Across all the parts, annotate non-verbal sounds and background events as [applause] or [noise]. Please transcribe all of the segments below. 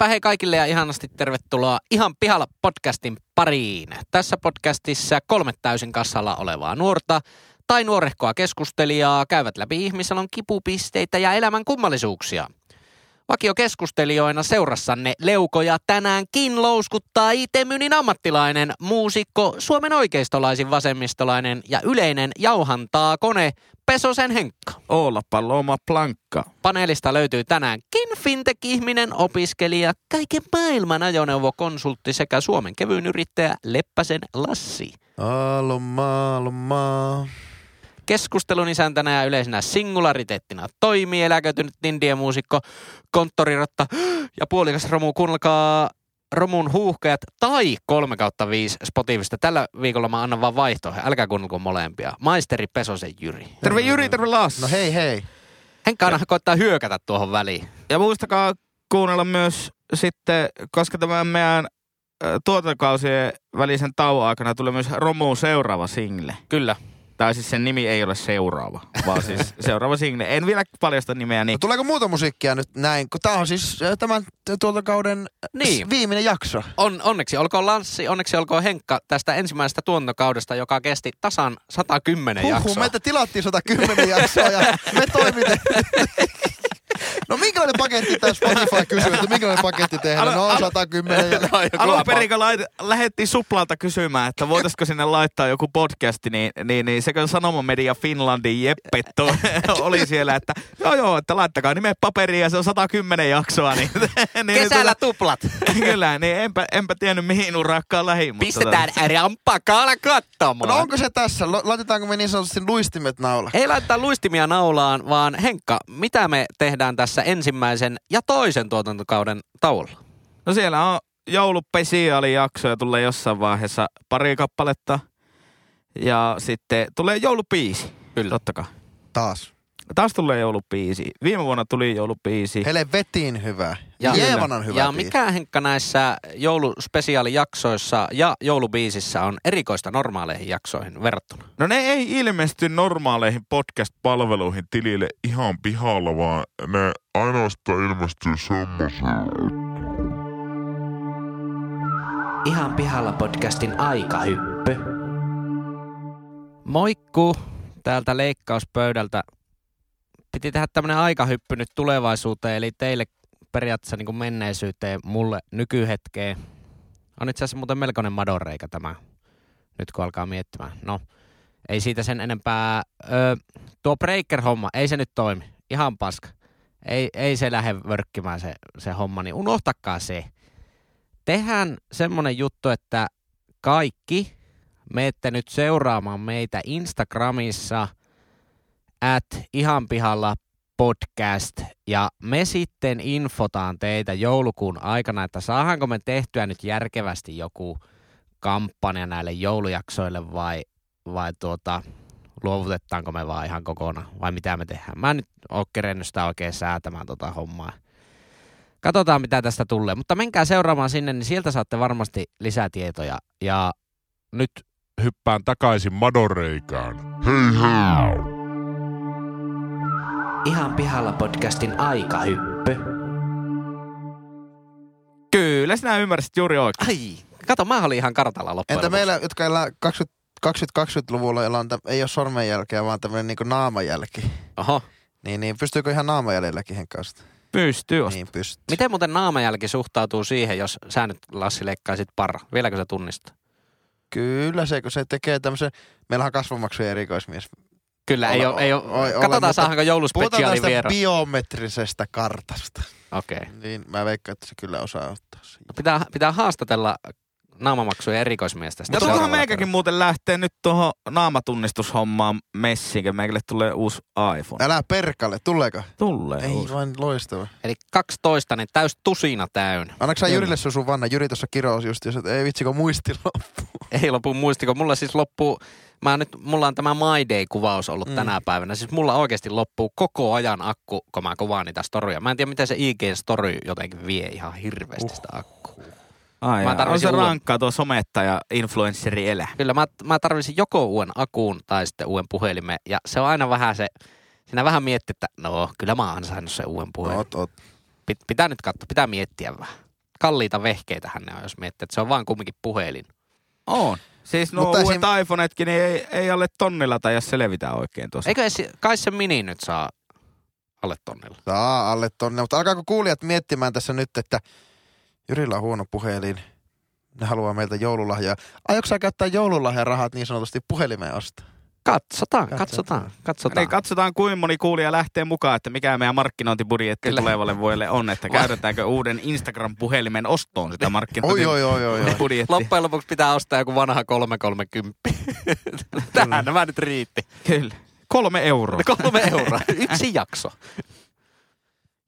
Heipä hei kaikille ja ihanasti tervetuloa Ihan pihalla podcastin pariin. Tässä podcastissa kolme täysin kassalla olevaa nuorta tai nuorehkoa keskustelijaa käyvät läpi ihmisalon kipupisteitä ja elämän kummallisuuksia. Vakio keskustelijoina seurassanne leukoja tänäänkin louskuttaa IT-myynnin ammattilainen, muusikko, Suomen oikeistolaisin vasemmistolainen ja yleinen jauhantaa kone Pesosen Henkka. Olla Paloma Plankka. Paneelista löytyy tänäänkin fintech-ihminen, opiskelija, kaiken maailman ajoneuvokonsultti sekä Suomen kevyyn yrittäjä Leppäsen Lassi. Aloma, aloma. Keskustelun isäntänä ja yleisenä singulariteettina toimii eläköitynyt indie-muusikko, konttorirotta ja puolikas romu. Kuunnelkaa Romun huuhkajat tai 3 kautta 5 Spotifysta. Tällä viikolla mä annan vaan vaihtoehtoja. Älkää kuunnelko molempia. Maisteri Pesosen Jyri. Terve Jyri, terve Lassi. No hei hei. Henkka aina koittaa hyökätä tuohon väliin. Ja muistakaa kuunnella myös sitten, koska tämän meidän tuotantokausien välisen tauon aikana tulee myös Romuun seuraava single. Kyllä. Tai siis sen nimi ei ole seuraava, vaan siis [laughs] seuraava single. En vielä paljasta nimeä, niin No, tuleeko muuta musiikkia nyt näin? Kun tää on siis äh, tämän tuotantokauden Niin. niin. viimeinen jakso. On, onneksi olkoon Lanssi, onneksi olkoon Henkka tästä ensimmäisestä tuotantokaudesta, joka kesti tasan 110 Huhhuh, jaksoa. meitä tilattiin 110 jaksoa ja me [laughs] toimitettiin. No minkälainen paketti tämä Spotify kysyy, että minkälainen paketti tehdään? No 110 ja... [laughs] alun perin kun lait, lähettiin Suplalta kysymään, että voitaisiko sinne laittaa joku podcasti, niin, niin, niin sekä Sanoma Media Finlandin Jeppe to, [laughs] oli siellä, että joo joo, että laittakaa nimet paperiin ja se on 110 jaksoa. Niin, [laughs] niin Kesällä tuplat. tuota, Kyllä, niin enpä, enpä tiennyt mihin urakkaan lähi. mutta Pistetään tota- rampakaala katsomaan. No onko se tässä? Laitetaanko me niin sanotusti luistimet naula? Ei laittaa luistimia naulaan, vaan Henkka, mitä me tehdään tässä ensimmäisen ja toisen tuotantokauden tauolla? No siellä on joulupesiaalijaksoja, tulee jossain vaiheessa pari kappaletta. Ja sitten tulee joulupiisi. Kyllä. Totta kai. Taas. Taas tulee joulupiisi. Viime vuonna tuli joulupiisi. Helvetin hyvä. Ja- Ja Jeevanan hyvä ja biisi. mikä Henkka näissä jouluspesiaalijaksoissa ja joulubiisissä on erikoista normaaleihin jaksoihin verrattuna? No ne ei ilmesty normaaleihin podcast-palveluihin tilille ihan pihalla, vaan ne ainoastaan ilmestyy semmoiseen. Ihan pihalla podcastin aikahyppy. Moikku täältä leikkauspöydältä. Piti tehdä tämmönen aikahyppy nyt tulevaisuuteen, eli teille periaatteessa niin kuin menneisyyteen, mulle nykyhetkeen. On itse asiassa muuten melkoinen madonreikä tämä, nyt kun alkaa miettimään. No, ei siitä sen enempää. Öö, tuo breaker-homma, ei se nyt toimi. Ihan paska. Ei, ei se lähde vörkkimään se, se homma, niin unohtakaa se tehdään semmonen juttu, että kaikki meette nyt seuraamaan meitä Instagramissa at ihan pihalla podcast ja me sitten infotaan teitä joulukuun aikana, että saadaanko me tehtyä nyt järkevästi joku kampanja näille joulujaksoille vai, vai tuota, luovutetaanko me vaan ihan kokonaan vai mitä me tehdään. Mä en nyt oo kerennyt sitä oikein säätämään tota hommaa. Katsotaan, mitä tästä tulee. Mutta menkää seuraamaan sinne, niin sieltä saatte varmasti lisätietoja. Ja nyt Hyppään takaisin Madoreikään. Hei hei! Ihan pihalla podcastin aikahyppy. Kyllä, sinä ymmärsit juuri oikein. Ai, kato, mä olin ihan kartalla loppujen Entä lopuksi. meillä, jotka elää 20, 2020-luvulla, jolla on tä- ei ole sormenjälkeä, vaan tämmöinen niin naamajälki. Oho. Niin, niin pystyykö ihan naamajäljelläkin Henkkaasta? Pystyy. Niin pystyy. Miten muuten naamajälki suhtautuu siihen, jos sä nyt Lassi leikkaisit parra? Vieläkö se tunnistaa? Kyllä se, kun se tekee tämmöisen, meillä on kasvomaksujen erikoismies. Kyllä, ei Ole- ole, ei ole. oi- ole, Katsotaan, mutta saadaanko tästä vieras. biometrisestä kartasta. Okei. Okay. Niin mä veikkaan, että se kyllä osaa ottaa sen. Pitää, pitää haastatella naamamaksujen erikoismiestä. Ja tuohon meikäkin muuten lähtee nyt tuohon naamatunnistishommaan messiin, kun meikälle tulee uusi iPhone. Älä perkalle, tuleeko? Tulee Ei uusi. vain loistava. Eli 12, niin täys tusina täynnä. Annatko sä. Jyrille sun sun vanna? Jyri tuossa kirous just, jos, että ei vitsi, kun muisti loppu. Ei lopu muistiko. Mulla siis loppuu, mä nyt, mulla on tämä My Day-kuvaus ollut mm. Tänä päivänä. Siis mulla oikeasti loppuu koko ajan akku, kun mä kuvaan niitä storyja. Mä en tiedä, miten se IG-story jotenkin vie ihan hirveästi sitä akkua. Ai Mä on se uuden- rankkaa tuo somettaja influensseri elä. Kyllä mä, mä tarvisin joko uuden akun tai sitten uuden puhelimen. Ja se on aina vähän se, siinä vähän miettii, että no kyllä mä oon ansainnut sen uuden puhelimen. Oot, oot. Pit- pitää nyt katsoa, pitää miettiä vähän. Kalliita vehkeitähän ne on, jos miettii, että se on vaan kumminkin puhelin. On. Siis nuo Mutta uudet esim- iPhonetkin niin ei, ei alle tonnilla tai selvitä oikein tuossa. Eikö esi- kai se mini nyt saa alle tonnilla? Saa alle tonne, mutta alkaako kuulijat miettimään tässä nyt, että Jyrillä on huono puhelin. Ne haluaa meiltä joululahjaa. Aiotko sä käyttää joululahjarahat niin sanotusti puhelimeen ostaa? Katsotaan, Katsotaan. katsotaan, katsotaan. Niin katsotaan, kuinka moni kuulija lähtee mukaan, että mikä meidän markkinointibudjetti Kyllä. tulevalle vuodelle on, että käytetäänkö uuden Instagram-puhelimen ostoon sitä Oi, markkinointibudjettia. oi, oi, oi, oi. Loppujen lopuksi pitää ostaa joku vanha 330. [laughs] Tähän nämä nyt riitti. Kyllä. Kolme euroa. [laughs] Kolme euroa. Yksi jakso.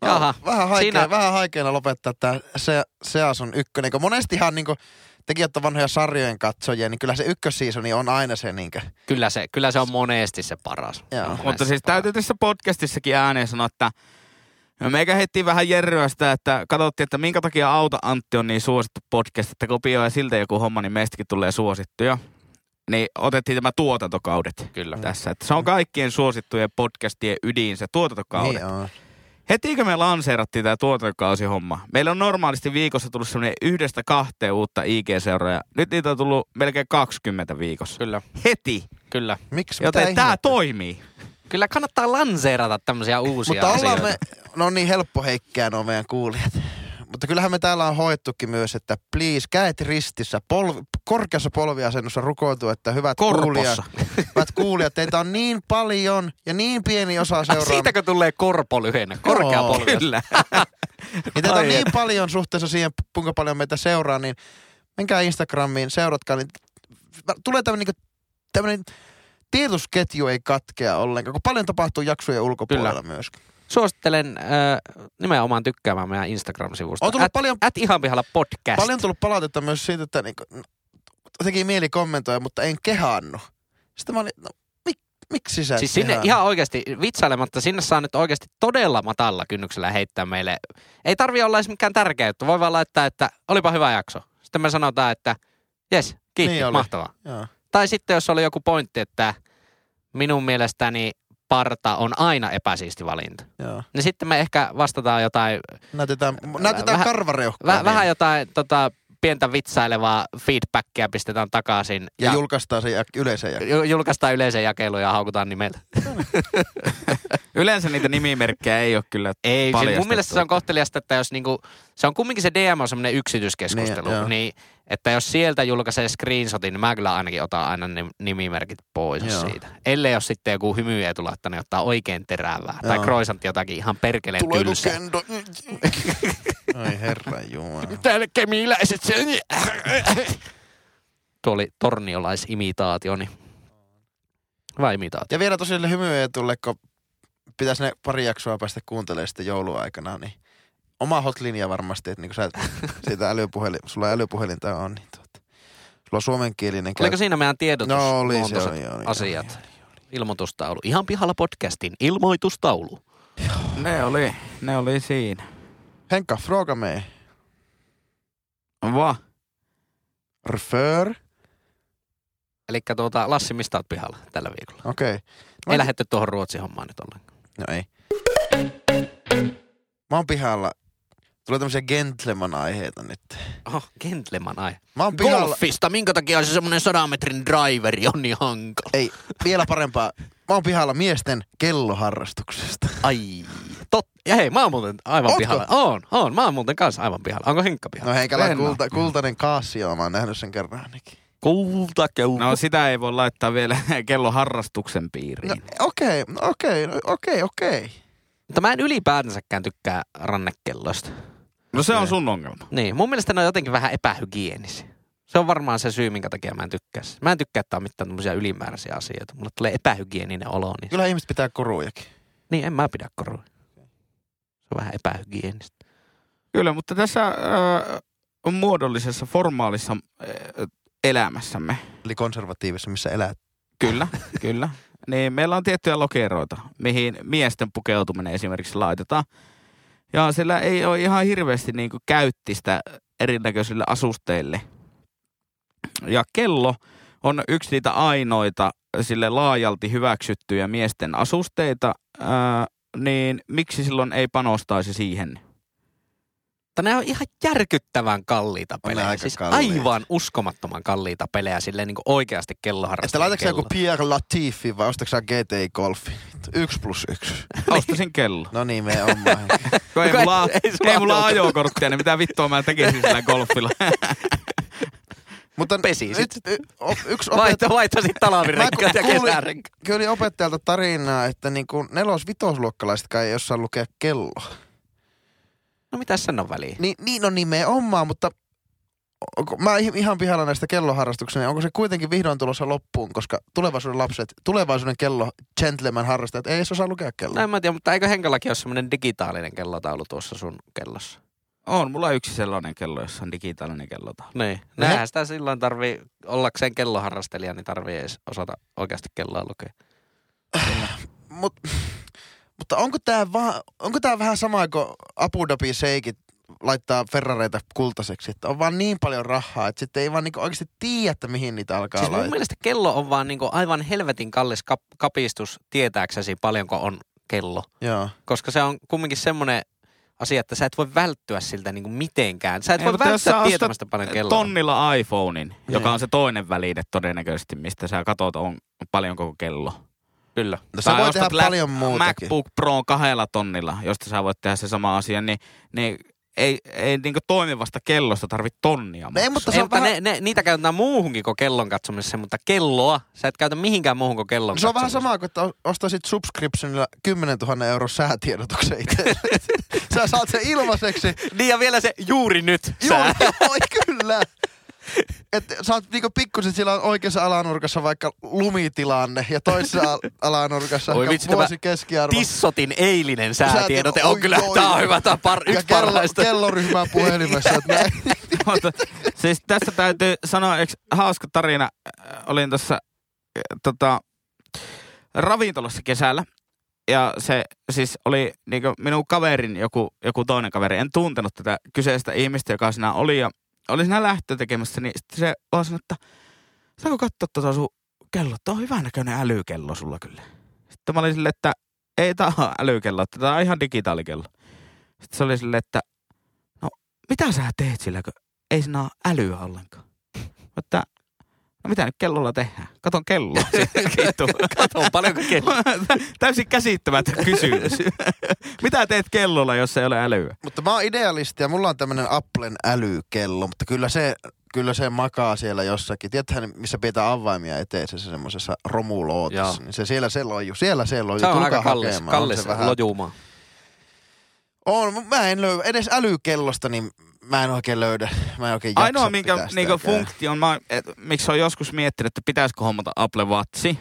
Jaha. Vähän haikea, Siinä- vähän haikeena lopettaa tämä se, Seas on ykkönen. kun Monestihan niin tekin olette vanhoja sarjojen katsojia, niin kyllä se ykkössiisoni on aina se niin kuin, Kyllä se, kyllä se on monesti se paras. Joo. Monesti Mutta se siis paras. täytyy tässä podcastissakin ääneen sanoa, että meikä heitti vähän jerryä sitä, että katsottiin, että minkä takia Auta Antti on niin suosittu podcast, että kopioi siltä joku homma, niin meistäkin tulee suosittuja. Niin otettiin tämä tuotantokaudet Kyllä. tässä. Että se on kaikkien suosittujen podcastien ydin, se tuotantokaudet. niin on. Heti kun me lanseerattiin tämä tuotantokausihomma, meillä on normaalisti viikossa tullut semmoinen yhdestä kahteen uutta IG-seuraa. Nyt niitä on tullut melkein 20 viikossa. Kyllä, Heti. kyllä. Miksi? Joten Mitä tämä ihmettä? toimii. Kyllä kannattaa lanseerata tämmöisiä uusia Mutta ollaan asioita. me, no niin helppo heikkää nuo meidän kuulijat. Mutta kyllähän me täällä on hoettukin myös, että please, käet ristissä, polvi, korkeassa polviasennossa rukoiltu, että hyvät kuulijat, hyvät kuulijat, teitä on niin paljon ja niin pieni osa seuraa. Siitäkö tulee korpo lyhenne? Korkea Joo, polvi. Kyllä. [laughs] Niin teitä on niin paljon suhteessa siihen, kuinka paljon meitä seuraa, niin menkää Instagramiin, seuratkaa, niin tulee tämmöinen niin tämmöinen tietosketju ei katkea ollenkaan, kun paljon tapahtuu jaksojen ulkopuolella myös. Suosittelen äh, nimenomaan tykkäämään meidän Instagram-sivusta. On tullut At, paljon, at ihan pihalla podcast. paljon tullut palautetta myös siitä, että niin kuin, teki mieli kommentoida, mutta en kehannu. Sitten mä olin, no mik, miksi sä Siis sinne kehannu? ihan oikeasti vitsailematta, sinne saa nyt oikeasti todella matalla kynnyksellä heittää meille. Ei tarvi olla edes mikään tärkeä juttu. Voi vaan laittaa, että olipa hyvä jakso. Sitten me sanotaan, että jes, kiitti, Niin oli. mahtavaa. Joo. Tai sitten jos oli joku pointti, että minun mielestäni parta on aina epäsiisti valinta. Joo. Niin sitten me ehkä vastataan jotain, Näytetään, näytetään Vähän- karvareuhkaa. väh, niin. vähän jotain tota, pientä vitsailevaa feedbackia pistetään takaisin. ja, julkaistaan se jä- yleiseen ja ju- julkaistaan yleisen jakelun ja haukutaan nimeltä. [laughs] Yleensä niitä nimimerkkejä ei ole kyllä Ei, siis mun mielestä se on kohteliasta, että jos niinku, se on kumminkin se DM on semmoinen yksityiskeskustelu, niin, niin, että jos sieltä julkaisee screenshotin, niin mä kyllä ainakin otan aina ne nimimerkit pois Joo. siitä. Ellei ole sitten joku hymyeetu laittanut ottaa oikein terävää. Tai Joo. croissantti jotakin ihan perkeleen Tuleeko tylsää. kendo? [laughs] Ai herra jumala. Täällä kemiläiset sen. Tuo oli torniolaisimitaatio, niin hyvä imitaatio. Ja vielä tosiaan hymyetulle, kun pitäisi ne pari jaksoa päästä kuuntelemaan sitten jouluaikana, niin oma hotlinja varmasti, että niin sä et [laughs] siitä älypuhelin, sulla älypuhelinta on, niin tuota, sulla on suomenkielinen Oliko siinä meidän tiedotus? No oli se, oli, oli, asiat. oli, Ilmoitustaulu. Ihan pihalla podcastin ilmoitustaulu. Ne oli, ne oli siinä. Henkka, fråga mig. Va? Refer. Eli tuota, Lassi, mistä oot pihalla tällä viikolla? Okei. Okay. Ei lähdetty tuohon Ruotsin hommaan nyt ollenkaan. No ei. Mä oon pihalla. Tulee tämmöisiä gentleman-aiheita nyt. Oho, gentleman ai. Mä oon pihalla. Golfista, minkä takia se semmonen 100 metrin driveri on niin hankala? Ei, vielä parempaa. Mä oon pihalla miesten kelloharrastuksesta. Ai, tot. Ja hei, mä oon muuten aivan Ootko? pihalla. On, on. Mä oon muuten kanssa aivan pihalla. Onko Henkka pihalla? No heikällä En oo. kulta, kultainen kaasio, mä oon nähnyt sen kerran ainakin. Kulta No sitä ei voi laittaa vielä [laughs] kello harrastuksen piiriin. No okei, okei, okei, okei. Mutta mä en ylipäätänsäkään tykkää rannekelloista. No se on sun ongelma. Niin, mun mielestä ne on jotenkin vähän epähygienisiä. Se on varmaan se syy, minkä takia mä en tykkää. sitä. Mä en tykkää, että on mitään tämmöisiä ylimääräisiä asioita. Mulle tulee epähygieninen olo. Niin, Kyllä ihmiset pitää korujakin. niin en mä pidä korua. Se on vähän epähygienistä. Kyllä, mutta tässä äh, muodollisessa, formaalissa äh, elämässämme, Eli konservatiivissa, missä elät. kyllä, kyllä, niin meillä on tiettyjä lokeroita, mihin miesten pukeutuminen esimerkiksi laitetaan. Ja sillä ei ole ihan hirveästi niin kuin käyttistä erinäköisille asusteille. Ja kello on yksi niitä ainoita sille laajalti hyväksyttyjä miesten asusteita, ää, niin miksi silloin ei panostaisi siihen? Mutta ne on ihan järkyttävän kalliita On pelejä. aika Siis kalliita. aivan uskomattoman kalliita pelejä silleen niin oikeasti Että kelloharrastajien laitatko joku kello. Pierre Latifi vai ostatko GTI Golfi? Yksi plus yksi. [laughs] Ostasin kello. No niin, me. [laughs] Kun ei mulla, ei- ei mulla ajokorttia, niin mitä vittua mä tekisin sillä golfilla. [laughs] Mutta Pesi nyt, sit. yksi opet... Vaihto, vaihtasit talavirenkaat ja kesärenkaat. Kyllä opettajalta tarinaa, että niinku nelos vitosluokkalaisetkaan ei osaa lukea kelloa. No mitä sen on väliä? Niin, niin on nimenomaan, mutta onko, mä ihan pihalla näistä kelloharrastuksista, niin onko se kuitenkin vihdoin tulossa loppuun, koska tulevaisuuden lapset, tulevaisuuden kello gentleman harrastajat ei edes osaa lukea kelloa. No en mä tiedä, mutta eikö Henkallakin ole semmoinen digitaalinen kellotaulu tuossa sun kellossa? On, mulla on yksi sellainen kello, jossa on digitaalinen kellotaulu. Niin. Näinhän sitä silloin tarvii, ollakseen kelloharrastelija, niin tarvii edes osata oikeasti kelloa lukea. Mut, mutta onko tämä va, onko tää vähän sama kuin Abu Dhabi Seikit laittaa Ferrareita kultaiseksi, että on vaan niin paljon rahaa, että sitten ei vaan niinku oikeasti tiedä, että mihin niitä alkaa Siis mun laittaa. mielestä kello on vaan niinku aivan helvetin kallis kap- kapistus tietääksesi paljonko on kello. Joo. Koska se on kumminkin semmoinen asia, että sä et voi välttyä siltä niinku mitenkään. Sä et Ei, voi ostat tietämästä paljon kelloa. Tonnilla iPhonein, joka on se toinen väline todennäköisesti, mistä sä katot on paljon koko kello. Kyllä. No se Tai voi ostat tehdä lap- paljon muutakin. MacBook Pro kahdella tonnilla, josta sä voit tehdä se sama asia, niin, niin ei, ei niinku toimivasta kellosta tarvitse tonnia No ei, mutta se Ei, on mutta vähän, ne, ne, niitä käytetään muuhunkin kuin kellon katsomisessa, mutta kelloa sä et käytä mihinkään muuhun kuin kellon se on vähän katsomiseen. sama kuin, että ostaisit subscriptionilla 10 000 euro säätiedotuksen itse. [laughs] Sä saat sen ilmaiseksi. Niin ja vielä se juuri nyt Joo, sää. joo, kyllä. [laughs] Että sä oot niinku pikkusen sillä oikeassa alanurkassa vaikka lumitilanne ja toisessa al- [laughs] alanurkassa Oi vitsi, vuosi keskiarvo. Tissotin eilinen säätiedote Säätiedo- on kyllä, oi, tää on hyvä, tää par, ja yksi kello, parhaista. kelloryhmää puhelimessa. [laughs] Mutta siis tässä täytyy sanoa, eikö hauska tarina, olin tuossa äh, tota, ravintolassa kesällä. Ja se siis oli niinku minun kaverin joku, joku toinen kaveri. En tuntenut tätä kyseistä ihmistä, joka siinä oli. Ja oli siinä lähtö tekemässä, niin sitten se vaan sanoi, että saanko katsoa tuota sun kello? Tuo on hyvän näköinen älykello sulla kyllä. Sitten mä olin silleen, että ei on älykello, tää on ihan digitaalikello. Sitten se oli silleen, että no mitä sä teet sillä, kun ei siinä ole älyä ollenkaan. Mutta no mitä nyt kellolla tehdään? Katon kelloa. [laughs] Kiitos. Kato, paljonko kello. [laughs] Täysin käsittämätön kysymys. [laughs] mitä teet kellolla, jos ei ole älyä? Mutta mä oon idealisti ja mulla on tämmönen Applen älykello, mutta kyllä se, kyllä se makaa siellä jossakin. Tiedäthän, missä pidetään avaimia eteensä se semmoisessa Joo. romulootassa. Niin se siellä se loiju. Siellä se loiju. Se on Tulkaa aika kallis, hakemaan. On kallis se vähän- lojuma. On, mä en löydä. Edes älykellosta, niin mä en oikein löydä. Mä en oikein jaksa Ainoa minkä pitää niinku sitäkään. funktio on, mä, et, miksi on joskus miettinyt, että pitäisikö hommata Apple Watchi.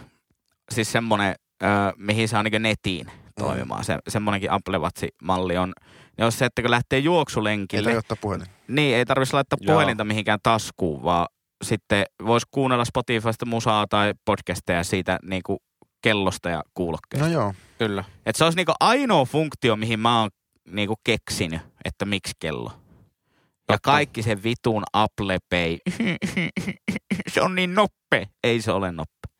Siis semmonen, ö, mihin saa niinku netiin toimimaan. Se, semmonenkin Apple Watch-malli on. Jos se, että kun lähtee Ei juoksulenkille, tarvitse ottaa puhelin. Niin, ei tarvitsisi laittaa Joo. puhelinta mihinkään taskuun, vaan sitten voisi kuunnella Spotifysta musaa tai podcasteja siitä niin kuin kellosta ja kuulokkeesta. No joo. Kyllä. Et se olisi niin kuin ainoa funktio, mihin mä oon niin kuin keksinyt, että miksi kello. Ja kaikki se vitun Apple Pay. [laughs] se on niin noppe. Ei se ole noppe.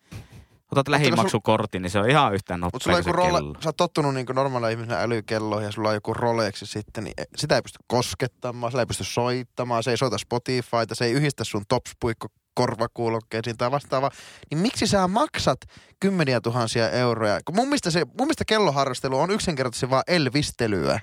Otat lähimaksukortin, niin se on ihan yhtä Mutta noppea sulla on joku kello. role, sä oot tottunut niin normaalilla ihmisenä älykelloon ja sulla on joku Rolexi sitten, niin sitä ei pysty koskettamaan, sitä ei pysty soittamaan, se ei soita Spotifyta, se ei yhdistä sun topspuikko korvakuulokkeisiin tai vastaavaa, niin miksi sä maksat kymmeniä tuhansia euroja? Kun mun mielestä, se, mun mielestä kelloharrastelu on yksinkertaisesti vaan elvistelyä.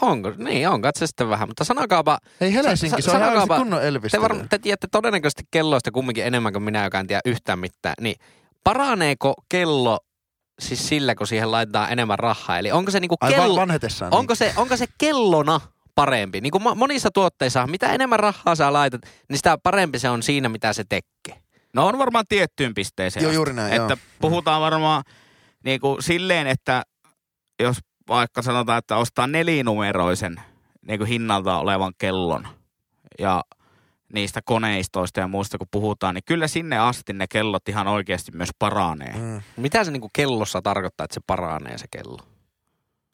Onko? Niin, on katse sitten vähän, mutta sanokaapa, Ei Helsinki, se on ihan sanokaapa- kunnon te, elvistelyä. varm, te tiedätte todennäköisesti kelloista kumminkin enemmän kuin minä, joka en tiedä yhtään mitään, niin paraneeko kello siis sillä, kun siihen laitetaan enemmän rahaa? Eli onko se niinku kello, vanhetessaan. onko se, onko se kellona parempi? Niin kuin mo- monissa tuotteissa, mitä enemmän rahaa sä laitat, niin sitä parempi se on siinä, mitä se tekee. No on varmaan tiettyyn pisteeseen. Joo, juuri näin, Että joo. puhutaan varmaan niin kuin silleen, että jos vaikka sanotaan, että ostaa nelinumeroisen niin kuin hinnalta olevan kellon ja niistä koneistoista ja muista kun puhutaan, niin kyllä sinne asti ne kellot ihan oikeasti myös paranee. Mm. Mitä se niinku kellossa tarkoittaa, että se paranee se kello?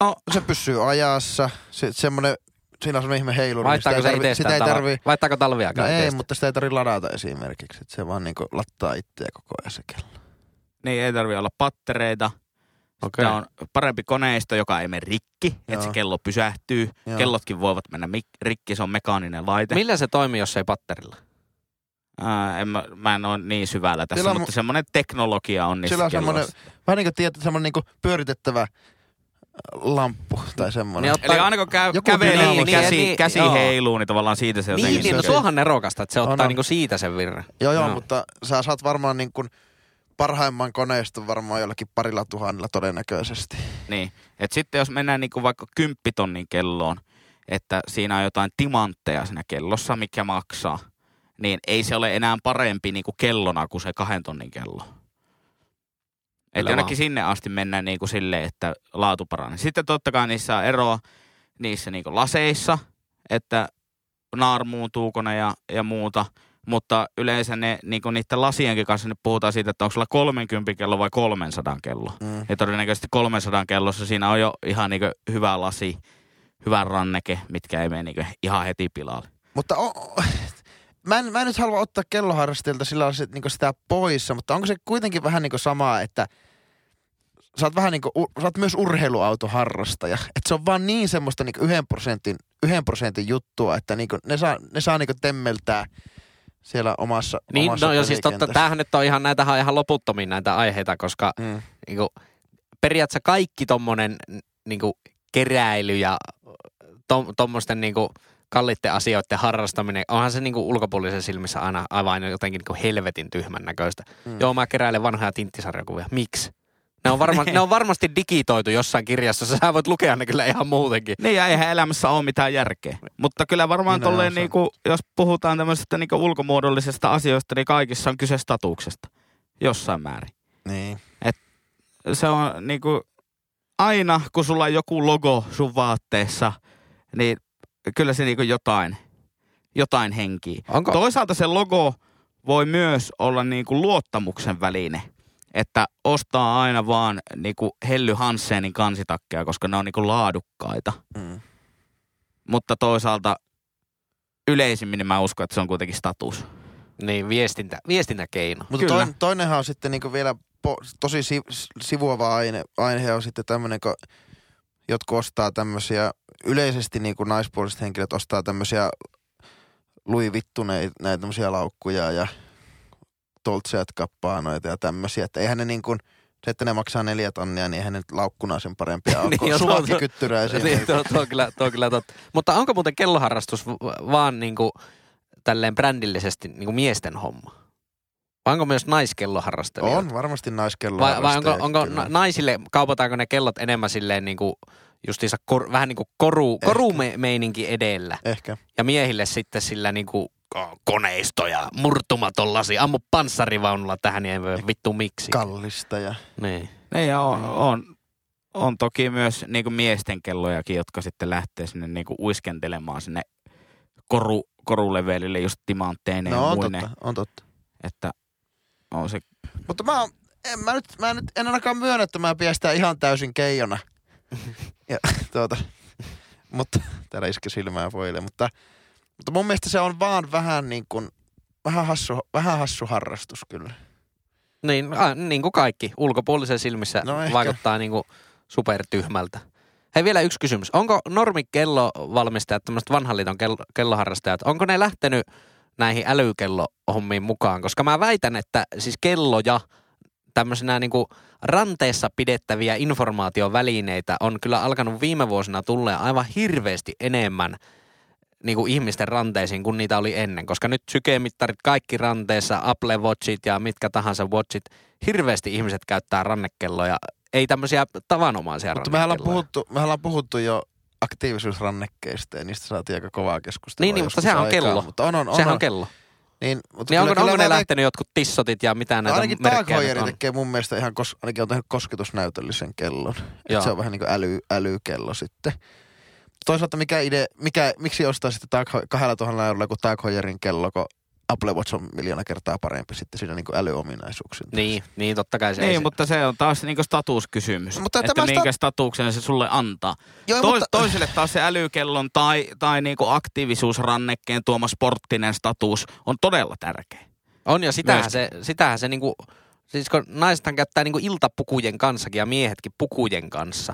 No, Se pysyy ajassa, se, semmoinen, siinä on semmoinen ihme heiluri. niin Vaihtaako sitä se ei tarvi- Sitä ei talo- tarvii, Vaihtaako No talviaikaan ei, mutta sitä ei tarvitse ladata esimerkiksi. Että se vaan niinku lattaa itseä koko ajan se kello. niin ei tarvi olla pattereita. Okei. Tämä on parempi koneisto, joka ei mene rikki, että se Joo. kello pysähtyy. Joo. Kellotkin voivat mennä mik- rikki, se on mekaaninen laite. Millä se toimii, jos ei patterilla? Ää, en mä, mä en ole niin syvällä tässä, Sillä on mutta semmoinen teknologia on niissä Sillä on semmoinen, vähän niin kuin tiedät, semmoinen niin pyöritettävä äh, lamppu tai semmoinen. Niin, Eli aina kun käy, kävelee, dynamo- niin käsi, niin, käsi joo. heiluu, niin tavallaan siitä se jotenkin... Niin, niin no se- tuohan nerokasta, että se ottaa on. niinku siitä sen virran. Joo, joo, Joo. mutta sä saat varmaan niin kuin parhaimman koneiston varmaan jollakin parilla tuhannella todennäköisesti. Niin. Et sitten jos mennään niinku vaikka kymppitonnin kelloon, että siinä on jotain timantteja siinä kellossa, mikä maksaa, niin ei se ole enää parempi niinku kellona kuin se kahden tonnin kello. Että jonnekin vaan. sinne asti mennään niinku silleen, että laatu paranee. Sitten totta kai niissä on eroa niissä niinku laseissa, että naarmuuntuuko ne ja, ja muuta. Mutta yleensä ne, niinku niiden lasienkin kanssa nyt puhutaan siitä, että onko sulla 30 kello vai 300 kello. Mm. Ja todennäköisesti 300 kellossa siinä on jo ihan niinku hyvä lasi, hyvä ranneke, mitkä ei mene niinku ihan heti pilalle. Mutta o, mä, en, mä en nyt halua ottaa kelloharrastajilta sillä lailla sit niinku sitä poissa, mutta onko se kuitenkin vähän niinku samaa, että sä oot vähän niinku, u- sä oot myös urheiluautoharrastaja. Että se on vaan niin semmoista niinku yhden prosentin, yhden prosentin juttua, että niinku ne saa, ne saa niinku temmeltää siellä omassa, Niin, omassa no joo, siis totta, tämähän nyt on ihan, näitä on ihan loputtomiin näitä aiheita, koska Mm. niinku, periaatteessa kaikki tommonen niinku, keräily ja to, tommosten niinku, kalliitten asioiden harrastaminen, onhan se niinku ulkopuolisen silmissä aina aivan jotenkin niinku helvetin tyhmän näköistä. Mm. Joo, mä keräilen vanhoja tinttisarjakuvia. Miksi? Ne on, varma, [laughs] ne on varmasti digitoitu jossain kirjastossa. Sä voit lukea ne kyllä ihan muutenkin. Niin ja eihän elämässä ole mitään järkeä. Mutta kyllä varmaan Niin, no tolleen on. niinku, jos puhutaan tämmöisestä niinku ulkomuodollisesta asioista, niin kaikissa on kyse statuksesta. Jossain määrin. Niin. se on niinku, aina kun sulla on joku logo sun vaatteessa, niin kyllä se niinku jotain, jotain henkii. Onko? Toisaalta se logo voi myös olla niinku luottamuksen väline. Että ostaa aina vaan niinku Helly Hansenin kansitakkeja, koska ne on niinku laadukkaita. Mm. Mutta toisaalta yleisimmin niin mä uskon, että se on kuitenkin status. Niin, viestintä, viestintäkeino. Mutta Kyllä. toinen, toinenhan on sitten niinku vielä po, tosi si, sivuava aine, aihe on sitten tämmöinen, kun jotkut ostaa tämmöisiä, yleisesti niinku naispuoliset henkilöt ostaa tämmöisiä Louis Vittuneita, näitä tämmöisiä laukkuja ja Dolce Gabbanoita ja tämmöisiä, että eihän ne niin kuin, se, että ne maksaa neljä tonnia, niin eihän ne nyt laukkuna sen parempia [laughs] ole. Niin, niin, joo, tuo- Suvakkikyttyräisiä. Niin, tuo, tuo, kyllä, tuo kyllä totta. Mutta onko muuten kelloharrastus vaan niinku, tälleen brändillisesti niinku miesten homma? Vai onko myös naiskelloharrastelijoita? on varmasti naiskello. Vai, vai onko, onko na- naisille, kaupataanko ne kellot enemmän silleen niinku, justiinsa kor, vähän niinku koru, Ehkä. korumeininki edellä? Ehkä. Ja miehille sitten sillä niinku ko- koneistoja, murtumaton lasi, ammu panssarivaunulla tähän, niin ei voi vittu miksi. Kallista ja... niin. Ne ja on, on, on toki myös niinku miesten kellojakin, jotka sitten lähtee sinne niinku uiskentelemaan sinne koru, korulevelille just timantteineen No ja on muineen. totta, on totta. Että on se Mutta mä, oon- en, mä, nyt, mä nyt en ainakaan myönnä, että mä pidän sitä ihan täysin keijona. [laughs] ja, tuota, mutta täällä iski silmää foille. Mutta, mutta mun mielestä se on vaan vähän niin kuin, vähän hassu, vähän hassu harrastus kyllä. Niin, a, niin kuin kaikki. Ulkopuolisen silmissä No ehkä. vaikuttaa niin kuin supertyhmältä. Hei vielä yksi kysymys. Onko normikellovalmistajat, tämmöiset vanhan liiton kello, kelloharrastajat, onko ne lähtenyt näihin älykellohommiin mukaan? Koska mä väitän, että siis kelloja tämmöisenä niin kuin ranteessa pidettäviä informaatiovälineitä on kyllä alkanut viime vuosina tulee aivan hirveästi enemmän niin kuin ihmisten ranteisiin kuin niitä oli ennen. Koska nyt sykemittarit kaikki ranteessa, Apple Watchit ja mitkä tahansa Watchit, hirveästi ihmiset käyttää rannekelloja. Ei tämmöisiä tavanomaisia Mutta mehän ollaan, puhuttu, mehän ollaan puhuttu jo aktiivisuusrannekkeista ja niistä saatiin aika kovaa keskustelua. Niin, niin, mutta sehän on aikaa, kello. Mutta on, on, on, Sehän on. on kello. Niin, mutta Niin onko, kyllä, onko ne mä lähtenyt jotkut tissotit ja mitä näitä ainakin merkkejä on? tekee mun mielestä ihan, kos, ainakin on tehnyt kosketusnäytöllisen kellon. Se on vähän niin kuin äly, älykello sitten. Toisaalta mikä ide, mikä, miksi ostaa sitten Tag, Heuer- kahdella tuhannella eurolla kuin Tag Heuerin kello, kun Apple Watch on miljoona kertaa parempi sitten siinä niin kuin älyominaisuuksia. Niin, niin totta kai se niin, ei mutta se on taas niinku statuskysymys. Mutta että tämä sta- minkä statuksen se sulle antaa. Joo, Tois, mutta, Toisille taas se älykellon tai, tai niinku aktiivisuusrannekkeen tuoma sporttinen status on todella tärkeä. On ja sitähän Myöskin. se, sitähän se niinku, Siis kun naisethan käyttää niinku iltapukujen kanssakin ja miehetkin pukujen kanssa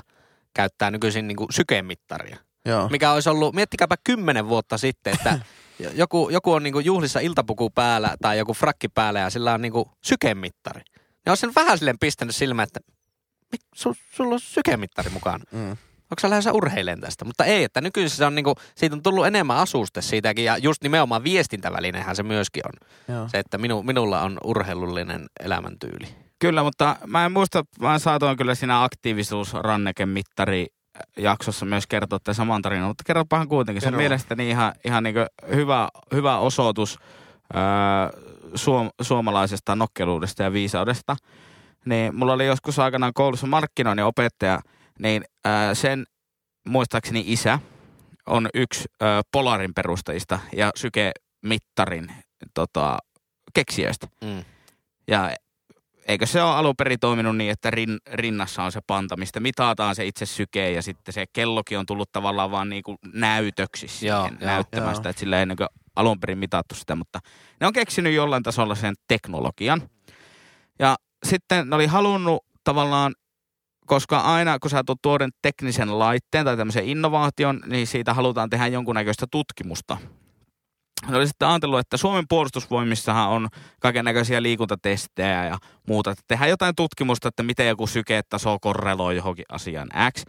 käyttää nykyisin niinku sykemittaria. Joo. Mikä olisi ollut, miettikääpä kymmenen vuotta sitten, että [laughs] joku, joku on niinku juhlissa iltapuku päällä tai joku frakki päällä ja sillä on niinku sykemittari. Ja olisi sen vähän silleen pistänyt silmään, että "Mik- su, sulla on sykemittari mukana. Mm. Onko sä lähdössä urheilemaan tästä? Mutta ei, että nykyisin se on niinku, siitä on tullut enemmän asuste siitäkin ja just nimenomaan viestintävälinehän se myöskin on. Joo. Se, että minu, minulla on urheilullinen elämäntyyli. Kyllä, mutta mä en muista, mä saatoin kyllä siinä aktiivisuusrannekemittari jaksossa myös kertoa tämän saman tarinan, mutta kerropahan kuitenkin. Se on Kerro. mielestäni ihan, ihan niin hyvä, hyvä osoitus ää, suom, suomalaisesta nokkeluudesta ja viisaudesta. Niin mulla oli joskus aikanaan koulussa markkinoinnin opettaja, niin ää, sen muistaakseni isä on yksi ää, Polarin perustajista ja sykemittarin tota, keksijöistä. Mm. Ja eikö se ole alun perin toiminut niin, että rin, rinnassa on se panta, mistä mitataan se itse syke ja sitten se kellokin on tullut tavallaan vaan niin kuin näytöksi siihen Joo, näyttämään joo. sitä, että sillä ei niin alun perin mitattu sitä, mutta ne on keksinyt jollain tasolla sen teknologian. Ja sitten ne oli halunnut tavallaan, koska aina kun sä tuot tuoden teknisen laitteen tai tämmöisen innovaation, niin siitä halutaan tehdä jonkunnäköistä tutkimusta. Ne oli sitten ajatellut, että Suomen puolustusvoimissahan on kaiken näköisiä liikuntatestejä ja muuta. Että tehdään jotain tutkimusta, että miten joku syketaso korreloi johonkin asiaan X.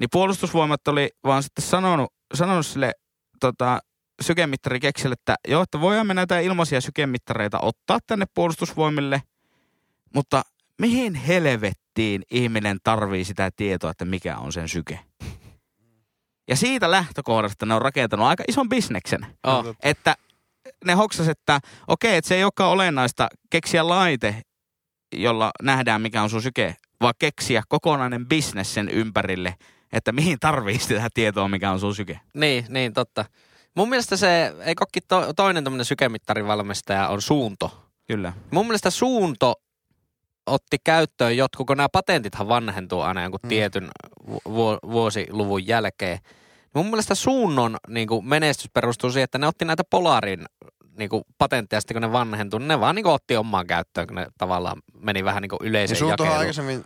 Niin puolustusvoimat oli vaan sitten sanonut, sanonut sille tota, sykemittari keksille, että joo, että voidaan me näitä ilmaisia sykemittareita ottaa tänne puolustusvoimille, mutta mihin helvettiin ihminen tarvii sitä tietoa, että mikä on sen syke? Ja siitä lähtökohdasta ne on rakentanut aika ison bisneksen Oh. että ne hoksas, että okei, että se ei olekaan olennaista keksiä laite, jolla nähdään mikä on sun syke, vaan keksiä kokonainen bisnes sen ympärille, että mihin tarvii sitä tietoa, mikä on sun syke. Niin, niin totta. Mun mielestä se, ei kokki to, toinen tämmöinen sykemittarin valmistaja on Suunto. Kyllä. Mun mielestä Suunto otti käyttöön jotkut, kun nämä patentithan vanhentuu aina jonkun Mm. tietyn vu- vuosiluvun jälkeen. Mun mielestä Suunnon niin kuin menestys perustuu siihen, että ne otti näitä Polarin niin kuin patentteja sitten, kun ne vanhentuu. Ne vaan niin kuin otti omaan käyttöön, kun ne tavallaan meni vähän niin kuin yleiseen tuohon jakeluun. aikaisemmin,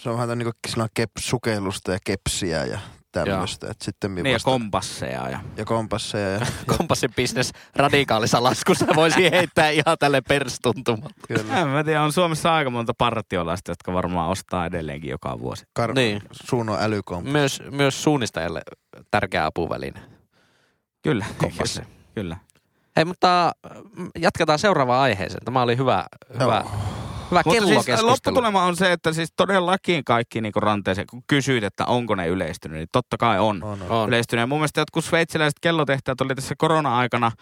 se on vähän niin kuin sukellusta ja kepsiä ja tämmöistä. Että sitten Niin ja vasta, kompasseja ja... ja kompasseja. Ja, [laughs] Kompassin business radikaalissa laskussa voisi heittää ihan tälle perstuntumalle. kyllä. En mä tiedä, on Suomessa aika monta partiolaista, jotka varmaan ostaa edelleenkin joka vuosi. Kar- Niin. Suunnon älykompa. Myös, myös suunnistajalle tärkeä apuväline. Kyllä. Kompassi. Kyllä. Hei, mutta mm, jatketaan seuraavaan aiheeseen. Tämä oli hyvä, hyvä, Joo. Hyvä Mutta siis lopputulema on se, että siis todellakin kaikki niinku ranteeseen, kun kysyit, että onko ne yleistynyt, niin totta kai on. On, on. on. yleistynyt. Ja mun mielestä jotkut sveitsiläiset kellotehtaat oli tässä korona-aikana,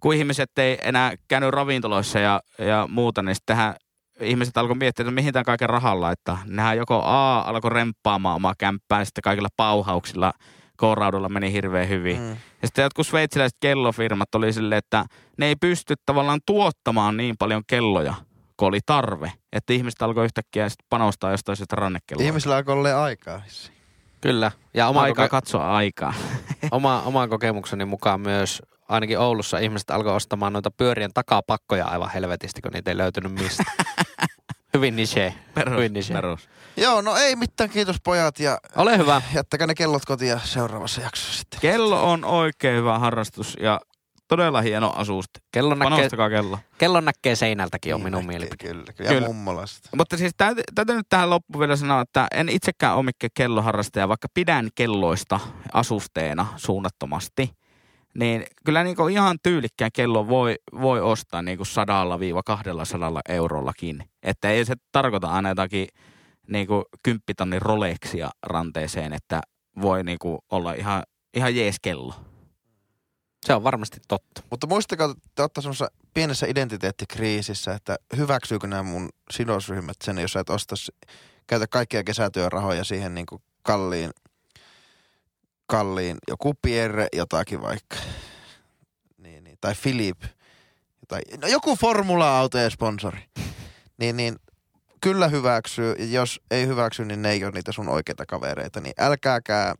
kun ihmiset ei enää käynyt ravintoloissa ja, ja muuta, niin sittenhän ihmiset alkoi miettiä, että mihin tämän kaiken rahan laittaa. Nehän joko A alkoi remppaamaan omaa kämppää, ja sitten kaikilla pauhauksilla kouraudulla meni hirveän hyvin. Mm. Ja sitten jotkut sveitsiläiset kellofirmat oli silleen, että ne ei pysty tavallaan tuottamaan niin paljon kelloja, kun oli tarve. Että ihmiset alkoi yhtäkkiä sit panostaa jostain syystä rannekelloa. Ihmisillä alkoi olla aikaa. Kyllä. Ja oma, Aikaa koke- katsoa aikaa. [laughs] oma, oman kokemukseni mukaan myös ainakin Oulussa ihmiset alkoi ostamaan noita pyörien takapakkoja aivan helvetisti, kun niitä ei löytynyt mistä. [laughs] Hyvin niche. Hyvin niche. perus. Joo, no ei mitään, kiitos pojat ja Ole hyvä. jättäkää ne kellot kotiin seuraavassa jaksossa sitten. Kello on oikein hyvä harrastus ja todella hieno asuste. Kellon näkee, Panostakaa kello. kellon näkee seinältäkin on minun Niin, mielipide. Kyllä, kyllä. Ja Kyllä. mummolasta. Mutta siis täytyy, täytyy nyt tähän loppuun vielä sanoa, että en itsekään ole mikään kelloharrastaja, vaikka pidän kelloista asusteena suunnattomasti. Niin kyllä niin kuin ihan tyylikkään kello voi, voi ostaa niin kuin sadalla viiva kahdella sadalla eurollakin. Että ei se tarkoita aina jotakin niin kuin kymppitonnin Rolexia ranteeseen, että voi niin kuin olla ihan, ihan jees kello. Se on varmasti totta. Mutta muistakaa, että te olette semmoisessa pienessä identiteettikriisissä, että hyväksyykö nämä mun sidosryhmät sen, jos sä et osta, käytä kaikkia kesätyörahoja siihen niin kuin kalliin, kalliin, joku Pierre jotakin vaikka. Niin, niin. Tai Philip. Tai, no joku formula-autojen sponsori. Niin, niin kyllä hyväksyy. Jos ei hyväksy, niin ne ei ole niitä sun oikeita kavereita. Niin älkääkää,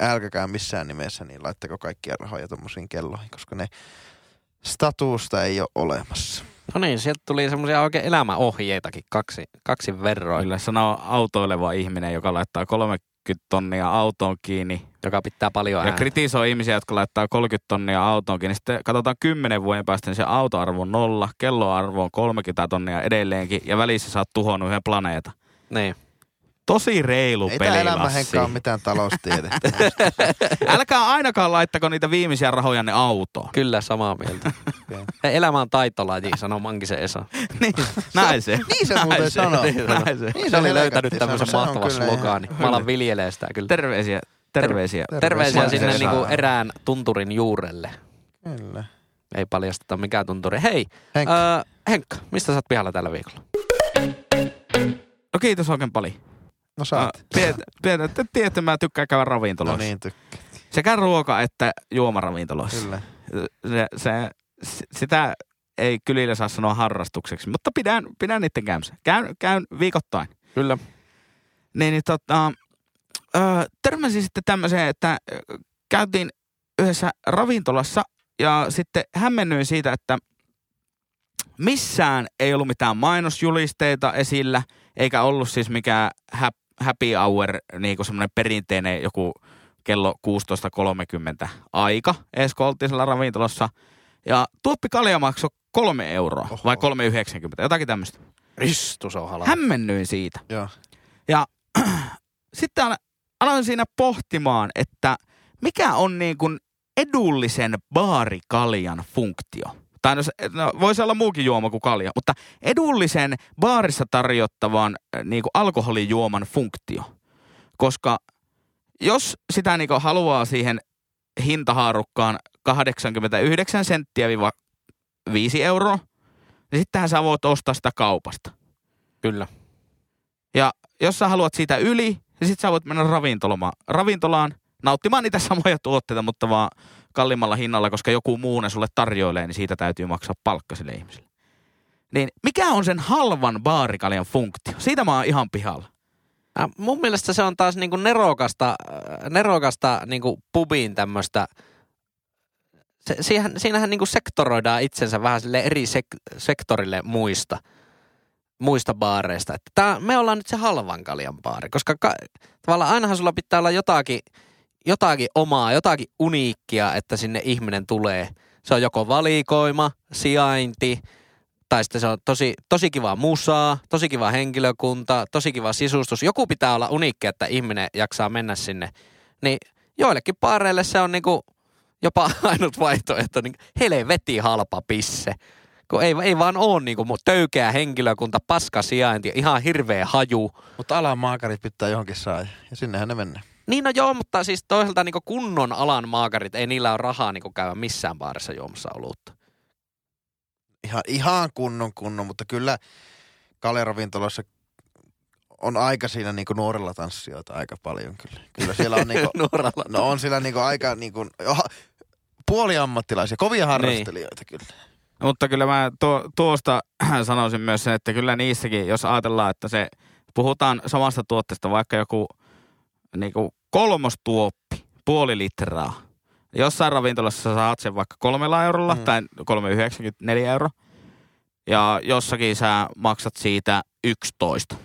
älkääkää missään nimessä, niin laittako kaikkia rahoja tommosiin kelloihin, koska ne statusta ei ole olemassa. No niin, sieltä tuli semmoisia oikein elämäohjeitakin kaksi, kaksi verroin, Kyllä sanoo autoileva ihminen, joka laittaa 30 tonnia autoon kiinni joka pitää paljon ja ääntä. kritisoi ihmisiä, jotka laittaa 30 tonnia autoon kiinni. Sitten katsotaan 10 vuoden päästä, niin se autoarvo on nolla, kelloarvo on 30 tonnia edelleenkin ja välissä sä oot tuhonnut yhden planeetan. Niin. Tosi reilu Ei peli, tää Lassi. elämähenkaan ole mitään taloustiedettä. [laughs] Älkää ainakaan laittako niitä viimeisiä rahojanne autoon. Kyllä, samaa mieltä. Ei, Elämä on taitolaji, sanoo Mankisen Esa. [laughs] niin, näin se. niin se muuten Näin sanoo. Niin. Näin se. Niin Se oli löytänyt tämmöisen mahtavan ihan- Mä alan viljelee sitä kyllä. Terveisiä. Terveisiä. Terveisiä Terveisiä sinne Esa. niinku erään tunturin juurelle. Kyllä. Ei paljasteta mikä tunturi. Hei, Henkka. Öö, Henkka, mistä sä oot pihalla tällä viikolla? No kiitos oikein paljon. No saat. Tiedät, te tiedätte, mä tykkään käydä No ravintoloissa. niin, tykkää. Sekä ruoka- että juomaravintoloissa. Kyllä. Se, se, sitä ei kylillä saa sanoa harrastukseksi, mutta pidän, pidän niiden käymässä. Käyn, käyn viikoittain. Kyllä. Niin, niin tota, ö, törmäsin sitten tämmöiseen, että käytiin yhdessä ravintolassa ja sitten hämmennyin siitä, että missään ei ollut mitään mainosjulisteita esillä, eikä ollut siis mikään hap- happy hour, niin kuin semmoinen perinteinen joku kello 16.30 aika, siellä ravintolassa. Ja tuoppi kalja maksoi kolme euroa, Oho. vai 3,90, jotakin tämmöistä. Ristus on halaa. Hämmennyin siitä. Joo. Ja [clears throat] sitten al- aloin siinä pohtimaan, että mikä on niin kuin edullisen baarikaljan funktio. Tai no, no, voisi olla muukin juoma kuin kalja, mutta edullisen baarissa tarjottavan äh, niin kuin alkoholijuoman funktio. Koska jos sitä niin kuin haluaa siihen hintahaarukkaan 89 senttiä 5 euroa, niin sittenhän sä voit ostaa sitä kaupasta. Kyllä. Ja jos sä haluat siitä yli, niin sit sä voit mennä ravintoloma, ravintolaan nauttimaan niitä samoja tuotteita, mutta vaan kalliimmalla hinnalla, koska joku muu ne sulle tarjoilee, niin siitä täytyy maksaa palkka sille ihmiselle. Niin mikä on sen halvan baarikaljan funktio? Siitä mä oon ihan pihalla. Äh, mun mielestä se on taas niinku nerokasta, nerokasta niinku pubin tämmöistä. Se, siihen, siinähän niinku sektoroidaan itsensä vähän sille eri sek- sektorille muista, muista baareista. Että tää, me ollaan nyt se halvan kaljan baari, koska ka, tavallaan ainahan sulla pitää olla jotakin, jotakin omaa, jotakin uniikkia, että sinne ihminen tulee. Se on joko valikoima, sijainti, tai sitten se on tosi, tosi kiva musaa, tosi kiva henkilökunta, tosi kiva sisustus. Joku pitää olla uniikki, että ihminen jaksaa mennä sinne. Niin joillekin paareille se on niinku jopa [laughs] ainut vaihtoehto, niin helveti halpa pisse. Kun ei, ei vaan ole niinku töykeä henkilökunta, paska sijainti, ihan hirveä haju. Mutta alan maakarit pitää johonkin saa ja sinnehän ne mennään. Niin no joo, mutta siis toisaalta niinku kunnon alan maakarit, ei niillä ole rahaa niinku käydä missään baarissa juomassa olutta. Ihan, ihan kunnon kunnon, mutta kyllä kaleravintoloissa on aika siinä niinku nuorilla tanssijoita aika paljon kyllä. Kyllä siellä on [laughs] niinku, Nuoralla. no on siellä niinku aika niinku, puoliammattilaisia, kovia harrastelijoita kyllä. Mutta kyllä mä tuo, tuosta [clears throat] sanoisin myös sen, että kyllä niissäkin, jos ajatellaan, että se, puhutaan samasta tuotteesta, vaikka joku niin kuin kolmostuoppi, puoli litraa. Jossain ravintolassa saat sen vaikka kolmella eurolla Mm. tai 3,94 euro. Ja jossakin sä maksat siitä 11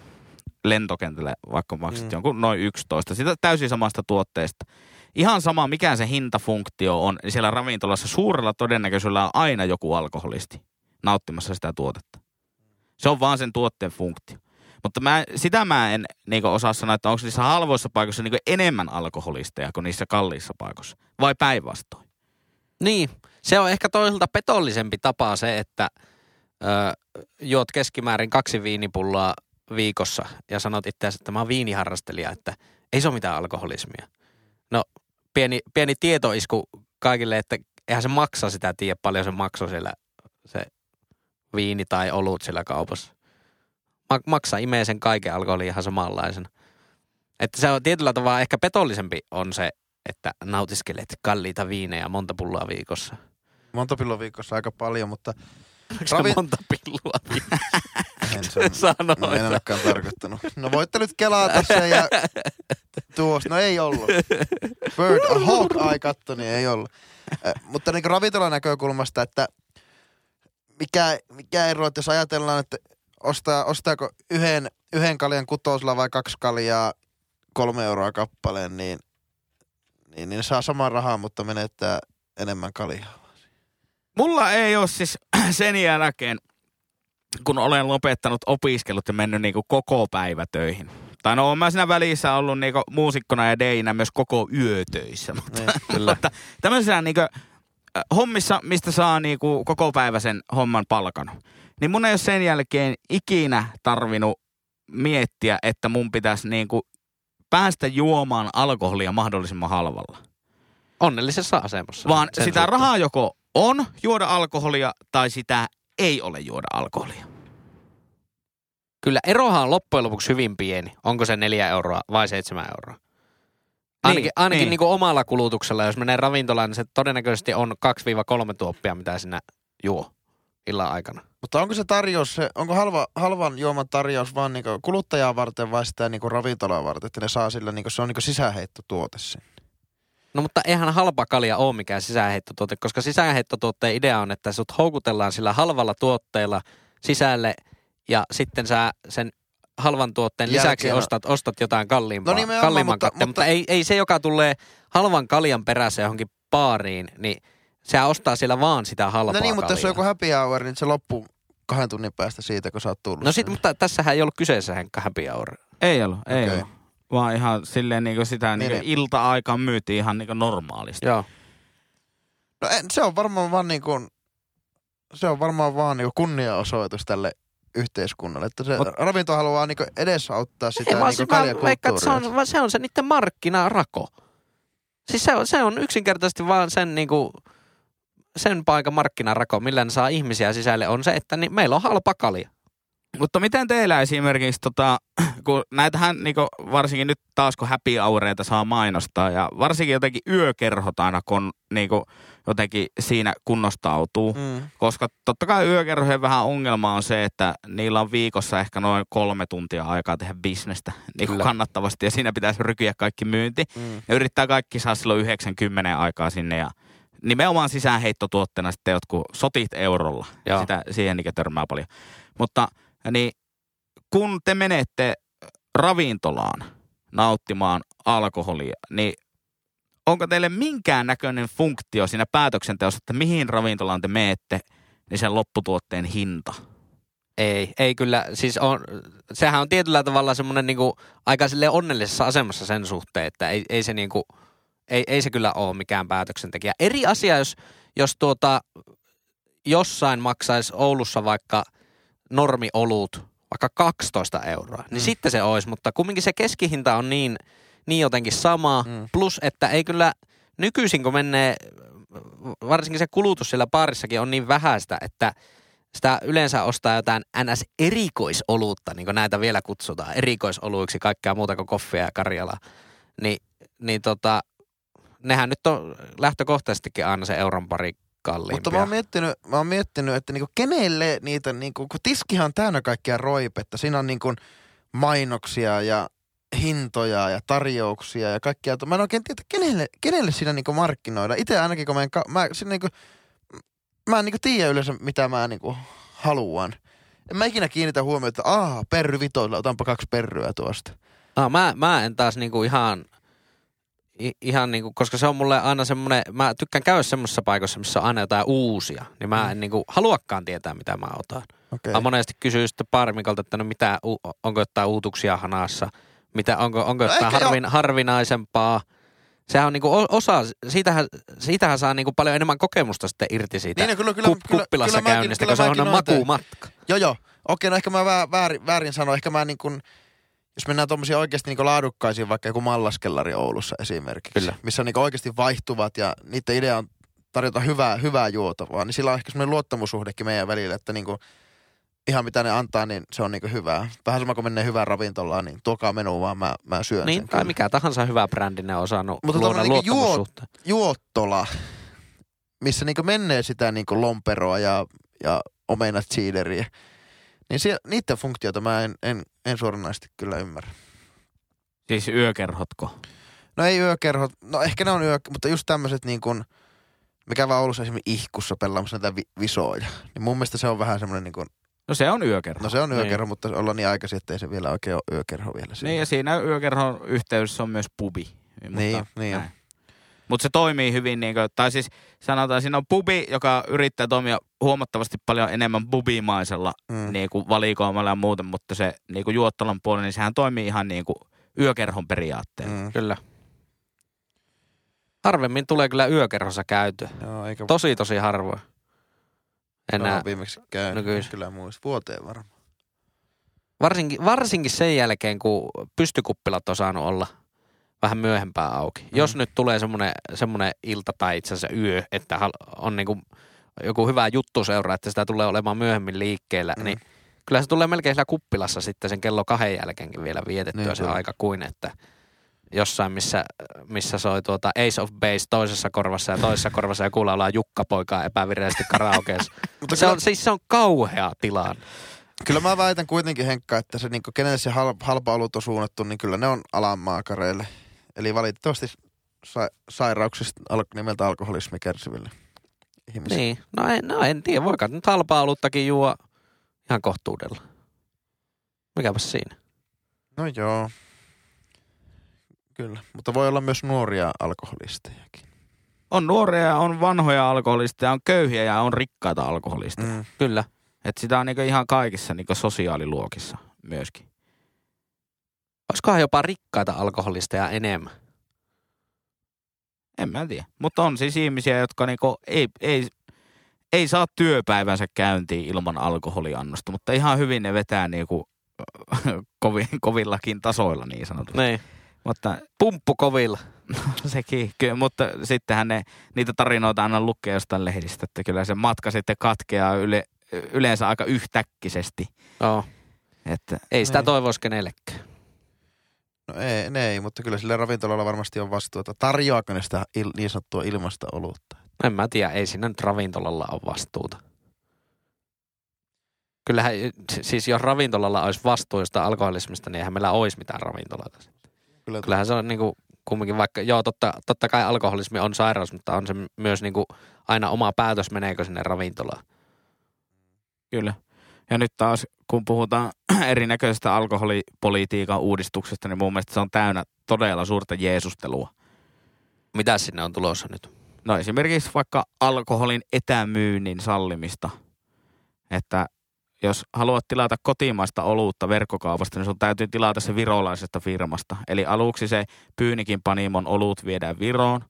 lentokentälle, vaikka maksat Mm. mm. jonkun noin 11. Sitä täysin samasta tuotteesta. Ihan sama, mikä se hintafunktio on, niin siellä ravintolassa suurella todennäköisyydellä on aina joku alkoholisti nauttimassa sitä tuotetta. Se on vaan sen tuotteen funktio. Mutta mä, sitä mä en niin osaa sanoa, että onko niissä halvoissa paikoissa niin enemmän alkoholisteja kuin niissä kalliissa paikoissa. Vai päinvastoin. Niin, se on ehkä toisaalta petollisempi tapa se, että ö, juot keskimäärin kaksi viinipulloa viikossa ja sanot itseäsi, että mä oon viiniharrastelija, että ei se ole mitään alkoholismia. No, pieni, pieni tietoisku kaikille, että eihän se maksa sitä tiedä, paljon se maksoi siellä se viini tai olut siellä kaupassa. Ma- maksa imee sen kaiken alkoholin ihan samanlaisena. Että se on tietyllä tavalla ehkä petollisempi on se, että nautiskelet kalliita viinejä monta pulloa viikossa. Monta pilloa viikossa aika paljon, mutta Onko Ravi- monta pillua viikossa? en sen [laughs] Sanoit. no, en ainakaan tarkoittanut. No voitte nyt kelata sen ja [laughs] tuosta, no ei ollut. Bird, hawk eye katto, niin ei ollut. Äh, mutta niin ravintolan näkökulmasta, että mikä, mikä ero, että jos ajatellaan, että ostaa, ostaako yhden, yhden kaljan kutosella vai kaksi kaljaa kolme euroa kappaleen, niin, niin, niin saa saman rahaa, mutta menettää enemmän kaljaa. Mulla ei ole siis [clears throat] sen jälkeen, kun olen lopettanut opiskelut ja mennyt niinku koko päivä töihin. Tai no, mä siinä välissä ollut niinku muusikkona ja deinä myös koko yötöissä. Mutta, Niin, kyllä. [laughs] mutta tämmöisessä niinku, äh, hommissa, mistä saa niinku koko päivä sen homman palkan. Niin mun ei ole sen jälkeen ikinä tarvinnut miettiä, että mun pitäisi niinku päästä juomaan alkoholia mahdollisimman halvalla. Onnellisessa asemassa. Vaan sitä suhteen. rahaa joko on juoda alkoholia tai sitä ei ole juoda alkoholia. Kyllä erohan on loppujen lopuksi hyvin pieni. Onko se neljä euroa vai seitsemän euroa? Ainakin, Niin, ainakin niin. niin. kuin omalla kulutuksella, jos menee ravintolaan, niin se todennäköisesti on 2-3 tuoppia, mitä sinä juo illan aikana. Mutta onko se tarjous, se, onko halva, halvan juoman tarjous vaan niinku kuluttajaa varten vai sitä niinku ravintolaa varten, että ne saa sillä, niinku, se on niinku sisäheittotuote sinne? No mutta eihän halpa kalja ole mikään sisäänheittotuote, koska sisäänheittotuotteen idea on, että sut houkutellaan sillä halvalla tuotteella sisälle ja sitten sä sen halvan tuotteen Jälkeen lisäksi ostat, ostat jotain kalliimpaa, No nimenomaan, kalliimman mutta- katteen, mutta, mutta- ei, ei se, joka tulee halvan kaljan perässä johonkin baariin, niin se ostaa siellä vaan sitä halpaa No niin, mutta jos on joku happy hour, niin se loppuu kahden tunnin päästä siitä, kun sä oot tullut. No sit, mutta tässähän ei ollut kyseessä Henkka happy hour. Ei ollut, ei Okei. ollut. Vaan ihan silleen niin kuin sitä niin Niin, kuin ilta-aikaan myytiin ihan niin kuin normaalisti. Joo. No en, se on varmaan vaan niin kuin, se on varmaan vaan niin kunniaosoitus tälle yhteiskunnalle. Että se Mut- ravinto haluaa niin edesauttaa sitä Ei, niin se, veikkaan, että se kaljakulttuuria. on, se on se niiden markkinarako. Siis se on, se on yksinkertaisesti vaan sen niinku, sen paikan markkinarako, millä ne saa ihmisiä sisälle, on se, että niin meillä on halpa kalja. Mutta miten teillä esimerkiksi, tota, [clears throat] kun näitähän niin varsinkin nyt taas kun happy houreita saa mainostaa ja varsinkin jotenkin yökerhot aina kun niin kuin, jotenkin siinä kunnostautuu. Mm. Koska totta kai yökerhojen vähän ongelma on se, että niillä on viikossa ehkä noin kolme tuntia aikaa tehdä bisnestä [laughs] niin kuin kannattavasti ja siinä pitäisi rykyä kaikki myynti. Mm. Ja yrittää kaikki saa silloin 90 aikaa sinne ja nimenomaan sisäänheittotuotteena sitten jotkut sotit eurolla. Joo. Sitä, siihen niin törmää paljon. Mutta niin, kun te menette ravintolaan nauttimaan alkoholia, niin onko teille minkään näköinen funktio siinä päätöksenteossa, että mihin ravintolaan te meette, niin sen lopputuotteen hinta? Ei, ei kyllä, siis on, sehän on tietyllä tavalla semmoinen niinku, aika onnellisessa asemassa sen suhteen, että ei, ei se niinku, ei, ei se kyllä ole mikään päätöksentekijä. Eri asia, jos, jos tuota, jossain maksaisi Oulussa vaikka normiolut vaikka 12 euroa, niin Mm. sitten se olisi, mutta kumminkin se keskihinta on niin, niin jotenkin sama, Mm. plus että ei kyllä nykyisin kun menee, varsinkin se kulutus siellä baarissakin on niin vähäistä, että sitä yleensä ostaa jotain NS-erikoisolutta, niin kuin näitä vielä kutsutaan, erikoisoluiksi, kaikkea muuta kuin koffia ja karjalaa. Ni, niin tota, nehän nyt on lähtökohtaisestikin aina se euron pari kalliimpia. Mutta mä oon miettinyt, mä oon miettinyt että niinku kenelle niitä, niinku, kun tiskihan on täynnä kaikkia roipetta. Siinä on niinku mainoksia ja hintoja ja tarjouksia ja kaikkia. Mä en oikein tiedä, kenelle, kenelle siinä niinku markkinoida. Itse ainakin, kun mä en, ka- mä, siinä niinku, mä en niinku tiedä yleensä, mitä mä niinku haluan. En mä ikinä kiinnitä huomiota, että aah, perry vitoilla, otanpa kaksi perryä tuosta. Ah, mä, mä en taas niinku ihan, ihan niinku, koska se on mulle aina semmoinen, mä tykkään käydä semmoisessa paikassa, missä on aina jotain uusia, niin mä en niinku haluakaan tietää, mitä mä otan. Okei. Mä monesti kysyy sitten baarimikolta, että no mitä, onko jotain uutuksia hanassa, mitä, onko, onko No jotain ehkä harvin, harvinaisempaa. Sehän on niinku osa, siitähän, siitähän saa niinku paljon enemmän kokemusta sitten irti siitä Niin, no kyllä- kyllä- kup- kyllä- kuppilassa kyllä käynnistä, kyllä kun se on teen. makuumatka. Joo, joo. Okei, no ehkä mä vä- väärin, väärin sanoin. Ehkä mä niin kuin, jos mennään tuommoisiin oikeasti niin laadukkaisiin, vaikka joku mallaskellari Oulussa esimerkiksi. Kyllä. Missä niin oikeasti vaihtuvat ja niiden idea on tarjota hyvää, hyvää juotavaa. Niin sillä on ehkä semmoinen luottamusuhdekin meidän välillä, että niin kuin, ihan mitä ne antaa, niin se on niin hyvää. Vähän sama kuin menee hyvään ravintolaan, niin tuokaa menu vaan mä, mä syön Niin, sen. tai kyllä. mikä tahansa hyvä brändi ne on osannut Mutta luoda tommonen niinku juo- luottamussuhteen. Juottola, missä niin menee sitä niin lomperoa ja, ja omenat siideriä. Niin siellä, niiden funktioita mä en, en, en suoranaisesti kyllä ymmärrä. Siis yökerhotko? No ei yökerhot, no ehkä ne on yö, mutta just tämmöiset niin kuin, mikä vaan Oulussa esimerkiksi ihkussa pelaamassa näitä vi- visoja. Niin mun mielestä se on vähän semmoinen niin kuin, No se on yökerho. no se on Niin. yökerho, mutta ollaan niin aikaisin, että ei se vielä oikein ole yökerho vielä siinä. Niin ja siinä yökerhon yhteydessä on myös pubi. Niin, niin on. Mutta se toimii hyvin, niin kuin, tai siis sanotaan, siinä on pubi, joka yrittää toimia huomattavasti paljon enemmän bubimaisella Mm. niin kuin valikoimalla ja muuten, mutta se niin kuin Juottolan puoli, niin sehän toimii ihan niin kuin yökerhon periaatteella. Mm. Kyllä. Harvemmin tulee kyllä yökerhossa käytyä. Joo, eikä Tosi, tosi harvoin. Enää. ole viimeksi käynyt. Nykyis- Kyllä muista. Vuoteen varmaan. Varsinkin, varsinkin sen jälkeen, kun pystykuppilat on saanut olla vähän myöhempää auki. Mm. Jos nyt tulee semmoinen, semmoinen ilta tai itse asiassa yö, että on niinku joku hyvä juttu seuraa, että sitä tulee olemaan myöhemmin liikkeellä, mm. Niin kyllä se tulee melkein siellä kuppilassa sitten sen kello kahden jälkeenkin vielä vietettyä Niin se kyllä. aika kuin, että jossain, missä, missä soi tuota Ace of Base toisessa korvassa ja toisessa [laughs] korvassa ja kuulla ollaan Jukka poikaa epävirallisesti karaokeessa. [laughs] Mutta se on, siis se on kauhea tilanne. kyllä mä väitän kuitenkin Henkka, että se niinku, kenelle se hal, halpa olut on suunnattu, niin kyllä ne on alanmaakareille. Eli valitettavasti sa, sairauksista al, nimeltä alkoholismi kärsiville ihmisille. Niin, no en, no en tiedä, voikaan nyt halpaa oluttakin juo ihan kohtuudella. Mikäpäs siinä? No joo. Kyllä, mutta voi olla myös nuoria alkoholistejakin. On nuoria ja on vanhoja alkoholisteja, on köyhiä ja on rikkaita alkoholisteja. Mm. Mm. Kyllä. Että sitä on niinku ihan kaikissa niinku sosiaaliluokissa myöskin. Olisikohan jopa rikkaita alkoholisteja enemmän? En mä tiedä. Mutta on siis ihmisiä, jotka niinku ei, ei, ei saa työpäivänsä käyntiin ilman alkoholiannosta, mutta ihan hyvin ne vetää niinku [laughs] kovin, kovillakin tasoilla niin sanotusti. Niin. Mutta Pumppu kovilla. [laughs] sekin, kyllä, mutta sittenhän ne, niitä tarinoita aina lukee jostain lehdistä, että kyllä se matka sitten katkeaa yle, yleensä aika yhtäkkisesti. Joo. Että Ei sitä Niin. toivoisi kenellekään. No ei, ne ei, mutta kyllä sillä ravintolalla varmasti on vastuuta. Tarjoaako ne sitä il, niin sanottua ilmasta olutta? En mä tiedä, ei siinä nyt ravintolalla ole vastuuta. Kyllähän, siis jos ravintolalla olisi vastuu jostain alkoholismista, niin eihän meillä olisi mitään ravintoloita. Kyllä, Kyllähän se on niinku kumminkin vaikka, joo totta, totta kai alkoholismi on sairaus, mutta on se myös niinku aina oma päätös, meneekö sinne ravintolaan. Kyllä. Ja nyt taas, kun puhutaan [clears throat] erinäköisestä alkoholipolitiikan uudistuksesta, niin mun mielestä se on täynnä todella suurta jeesustelua. Mitä sinne on tulossa nyt? No esimerkiksi vaikka alkoholin etämyynnin sallimista. Että jos haluat tilata kotimaista oluutta verkkokaupasta, niin sun täytyy tilata se virolaisesta firmasta. Eli aluksi se Pyynikin panimon olut viedään Viroon.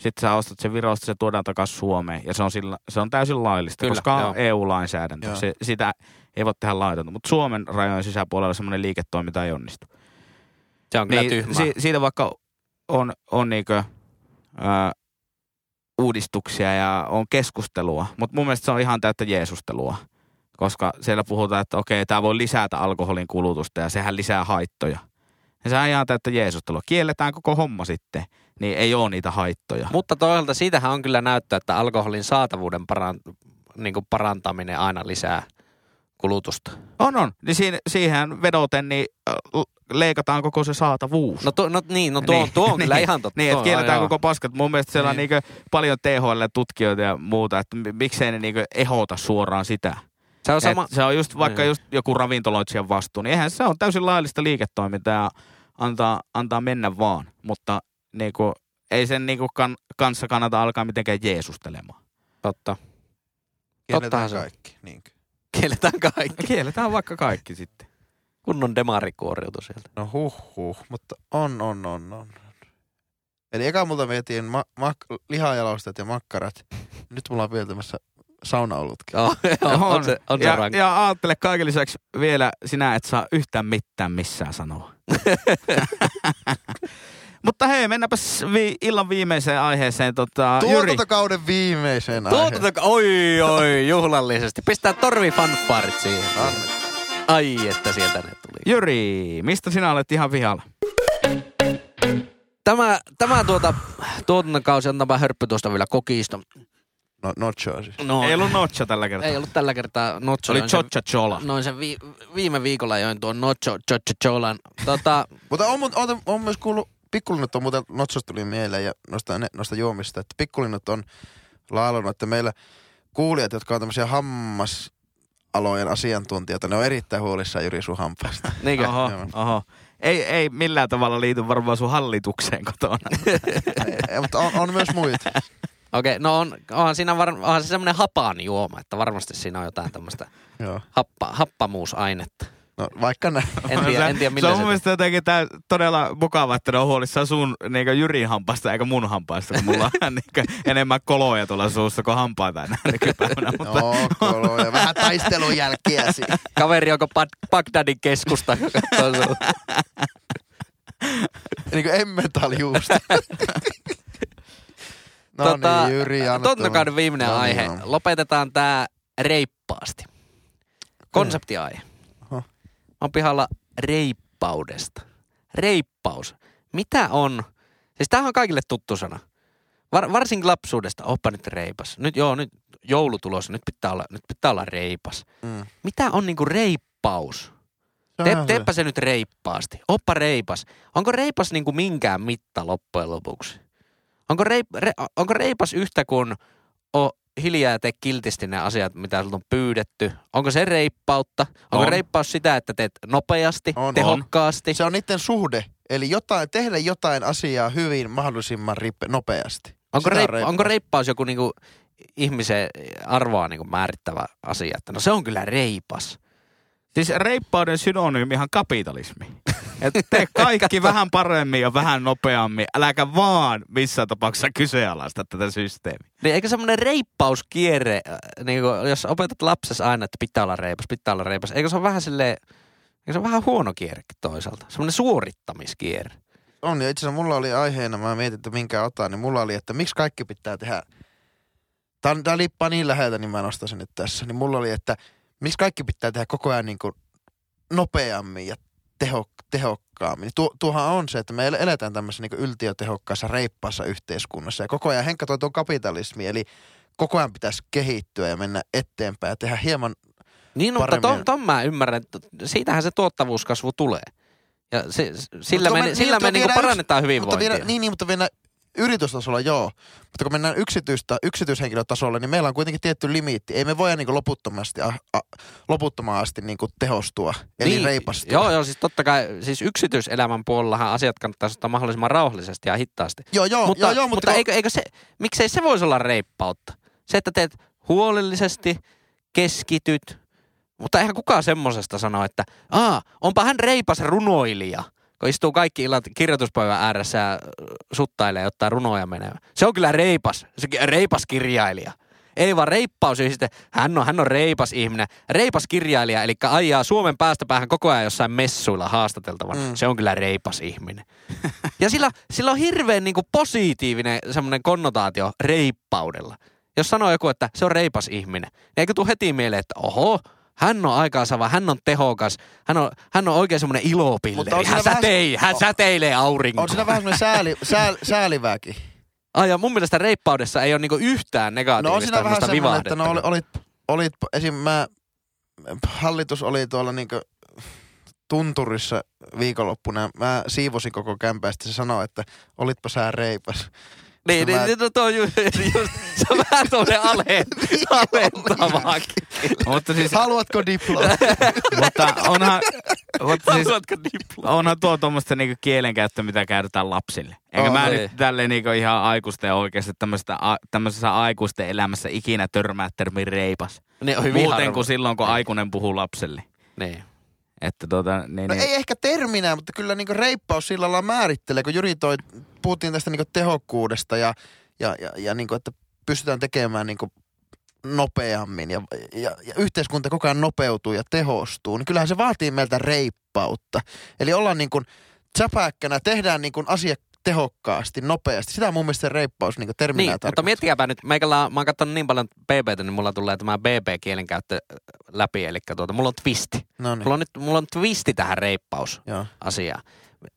Sitten sä ostat sen Virosta, se tuodaan takaisin Suomeen. Ja se on, sillä, se on täysin laillista, Kyllä, koska on joo. EU-lainsäädäntö. Joo. Se, sitä ei voi tehdä laitonta. Mutta Suomen rajojen sisäpuolella semmoinen liiketoiminta ei onnistu. Se on kyllä Niin, tyhmää. si- siitä vaikka on, on niinkö, ää, uudistuksia ja on keskustelua, mutta mun mielestä se on ihan täyttä jeesustelua. Koska siellä puhutaan, että okei, tämä voi lisätä alkoholin kulutusta ja sehän lisää haittoja. Ja sehän on ihan täyttä jeesustelua. Kielletään koko homma sitten, niin ei ole niitä haittoja. Mutta toisaalta siitähän on kyllä näyttöä, että alkoholin saatavuuden parant- niin parantaminen aina lisää kulutusta. On, on. Niin siihen, siihen vedoten, niin äh, leikataan koko se saatavuus. No, tu- no niin, no tuo, Niin, tuo on kyllä niin, ihan totta. Niin, että kielletään joo. koko paskat. Mun mielestä siellä on Niin. niinku paljon THL-tutkijoita ja muuta, että mi- miksei ne niinku ehota suoraan sitä. Se on Et sama, se on just vaikka Niin. just joku ravintoloitsijan vastuu, niin eihän se on täysin laillista liiketoimintaa ja antaa, antaa mennä vaan. Mutta niinku, ei sen niinku kan, kanssa kannata alkaa mitenkään jeesustelemaan. totta. Kielletään tottahan kaikki. Niinkö? Kielletään kaikki. Kielletään vaikka kaikki sitten. Kunnon demari kuoriutui sieltä. No huh huh, mutta on, on, on, on. Eli eka multa vietiin ma- mak- lihajalosteet ja makkarat. Nyt mulla on vielä tämmössä saunaolutkin. Joo, joo, on, se, on se ja, rankka. ja ajattele kaiken lisäksi vielä sinä et saa yhtään mitään missään sanoa. [laughs] Mutta hei, mennäänpäs vi- illan viimeiseen aiheeseen. Tota, Tuotantokauden viimeiseen aiheeseen. Tuota, oi, oi, juhlallisesti. Pistää torvi fanfarit siihen. Anne. Ai, että sieltä ne tuli. Jyri, mistä sinä olet ihan vihalla? Tämä, tämä tuota, tuotantokausi on tämä hörppy tuosta vielä kokista. No, nochoa siis. No, Ei ollut notcha tällä kertaa. ei ollut tällä kertaa. Se oli Chocha Chola. Noin sen vi, viime viikolla join tuon Nocho Cholan. Tota, [laughs] Mutta on, mu- on, on myös kuullut, pikkulinnut on muuten, notsosta tuli mieleen ja noista, ne, noista juomista, että pikkulinnut on laulunut, että meillä kuulijat, jotka on tämmöisiä hammasalojen asiantuntijoita, ne on erittäin huolissaan Jyri sun hampaasta. [laughs] Niinkö? Oho, oho. Ei, ei millään tavalla liity varmaan sun hallitukseen kotona. [laughs] Ei, mutta on, on myös muita. [laughs] Okei, no on, onhan siinä var, onhan se semmoinen hapan juoma, että varmasti siinä on jotain tämmöistä Joo. happa, happamuusainetta. No vaikka näin. En tiedä, en tiedä se millä on se... mun mielestä jotenkin tää todella mukava, että ne on huolissaan sun niin Jyrin hampaasta eikä mun hampaasta, kun mulla on [laughs] niin enemmän koloja tuolla suussa kuin hampaita enää nykypäivänä. Mutta Joo, koloja. Vähän taistelun jälkiä siinä. Kaveri, onko Bag- Bagdadin keskusta, joka katsoo sun. Niin kuin emmentaljuusta. [laughs] no Tota, niin, Jyri, tulla. viimeinen No niin, aihe. joo. Lopetetaan tää reippaasti. Konseptiaihe. On pihalla reippaudesta. Reippaus. Mitä on? Siis tämähän on kaikille tuttu sana. Var, varsinkin lapsuudesta. Oppa nyt reipas. Nyt joo, nyt joulutulos. Nyt pitää olla, nyt pitää olla reipas. Mm. Mitä on niinku reippaus? Te, teepä se nyt reippaasti. Oppa reipas. Onko reipas niinku minkään mitta loppujen lopuksi? Onko, reip, re, onko reipas yhtä kuin o hiljaa ja tee kiltisti ne asiat, mitä sulta on pyydetty? Onko se reippautta? Onko On. reippaus sitä, että teet nopeasti, On, on. tehokkaasti? Se on niiden suhde. Eli jotain, tehdä jotain asiaa hyvin mahdollisimman rippe, nopeasti. Onko, on reip, reippaus. onko reippaus joku niinku ihmisen arvoa niinku määrittävä asia? Että no se on kyllä reipas. Siis reippauden synonyymi ihan kapitalismi. Että tee kaikki vähän paremmin ja vähän nopeammin. Äläkä vaan missään tapauksessa kyseenalaista tätä systeemiä. Niin eikö semmoinen reippauskierre, äh, niin kuin, jos opetat lapsessa aina, että pitää olla reipas, pitää olla reipas, eikö se ole vähän silleen, eikö se ole vähän huono kierrekin toisaalta? Semmoinen suorittamiskierre. On, ja itse asiassa mulla oli aiheena, mä mietin, että minkä otan, niin mulla oli, että miksi kaikki pitää tehdä. Tää liippaa niin läheltä, niin mä nostan sen nyt tässä. Niin mulla oli, että miksi kaikki pitää tehdä koko ajan niin kuin nopeammin ja teho, tehokkaammin. Tuo, tuohan on se, että me el- eletään tämmöisessä niin yltiötehokkaassa, reippaassa yhteiskunnassa. Ja koko ajan Henkka toi tuon kapitalismi, eli koko ajan pitäisi kehittyä ja mennä eteenpäin ja tehdä hieman Niin, mutta ton, ton mä ymmärrän, että siitähän se tuottavuuskasvu tulee. Ja se, sillä me, me- me, sillä niin, me mutta niinku parannetaan Mutta hyvinvointia. vielä, niin, niin, mutta vielä yritystasolla joo. Mutta kun mennään yksityistä, yksityishenkilötasolle, niin meillä on kuitenkin tietty limiitti. Ei me voida niin loputtomasti, a, a, loputtomaan asti niin tehostua, eli niin, reipastua. Joo, joo, siis totta kai, siis yksityiselämän puolellahan asiat kannattaisi ottaa mahdollisimman rauhallisesti ja hitaasti. joo, joo, mutta, joo, joo, mutta, mutta, eikö, eikö se, miksei se voisi olla reippautta? Se, että teet huolellisesti, keskityt, mutta eihän kukaan semmosesta sano, että Aa, onpa hän reipas runoilija, kun istuu kaikki illat kirjoituspöydän ääressä ja suttailee ottaa runoja menevä. Se on kyllä reipas, se on reipas kirjailija. Ei vaan reippaus, ja sitten hän on, hän on reipas ihminen. Reipas kirjailija, eli ajaa Suomen päästä päähän koko ajan jossain messuilla haastateltavan. Mm. Mm. Se on kyllä reipas ihminen. Ja sillä, sillä on hirveän niin kuin positiivinen semmoinen konnotaatio reippaudella. Jos sanoo joku, että se on reipas ihminen, niin eikö tule heti mieleen, että oho, hän on aikaansaava, hän on tehokas, hän on, hän on oikein semmoinen ilopilleri. siinä Hän, vähän- sätei, hän säteilee aurinkoa. on siinä vähän semmoinen sääli, sääl, säälivääkin. Ai, ja mun mielestä reippaudessa ei ole niinku yhtään No on negatiivista siinä vähän semmoinen, että no vivahdetta. olit, olit esim. mä, hallitus oli tuolla niinku tunturissa viikonloppuna. Mä siivosin koko kämpäistä. Se sanoi, että olitpa sä reipas. Niin, Mä- niin, no, toi, [laughs] just, just, se on vähän tuollainen ale, alentavaakin. Mutta siis, Haluatko diploma? mutta onhan, mutta siis, Haluatko diploma? onhan tuo tuommoista niinku kielenkäyttöä, mitä käytetään lapsille. Enkä On, mä niin. nyt tälleen niinku ihan aikuisten oikeasti tämmöistä, a, tämmöisessä aikuisten elämässä ikinä törmää termi reipas. Niin, on hyvin Muuten kuin silloin, kun Niin. aikuinen puhuu lapselle. Niin. Että tota, niin, No niin. ei ehkä terminä, mutta kyllä niinku reippaus sillä lailla määrittelee, kun Juri toi, puhuttiin tästä niinku tehokkuudesta ja, ja, ja, ja niinku, että pystytään tekemään niinku nopeammin ja, ja, ja yhteiskunta koko ajan nopeutuu ja tehostuu, niin kyllähän se vaatii meiltä reippautta. Eli ollaan niin kuin säpäkkänä, tehdään niin kuin tehokkaasti, nopeasti. Sitä on mun mielestä se reippaus niin terminä Niin, mutta miettikääpä nyt, meikällä, mä oon katsonut niin paljon BBtä, niin mulla tulee tämä BB-kielenkäyttö läpi, eli tuota, mulla on twisti. No niin, Mulla on nyt mulla on twisti tähän reippaus. joo. asiaa.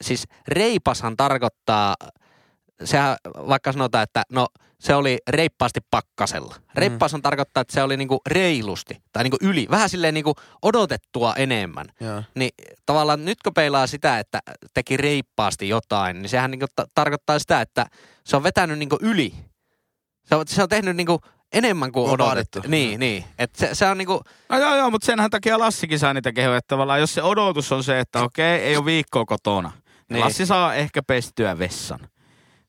Siis reipashan tarkoittaa, sehän vaikka sanotaan, että no se oli reippaasti pakkasella. Reippaushan tarkoittaa, että se oli niinku reilusti tai niinku yli, vähän silleen niinku odotettua enemmän. joo. Niin tavallaan nyt kun peilaa sitä, että teki reippaasti jotain, niin sehän niinku ta- tarkoittaa sitä, että se on vetänyt niinku yli. Se on, se on tehnyt niinku enemmän kuin On odotettu. vaadittu. Niin, niin. Et se, se on niinku, No joo, joo, mutta senhän takia Lassikin saa niitä kehoja. Että tavallaan jos se odotus on se, että okei, ei ole viikkoa kotona. Niin. Niin. Lassi saa ehkä pestyä vessan.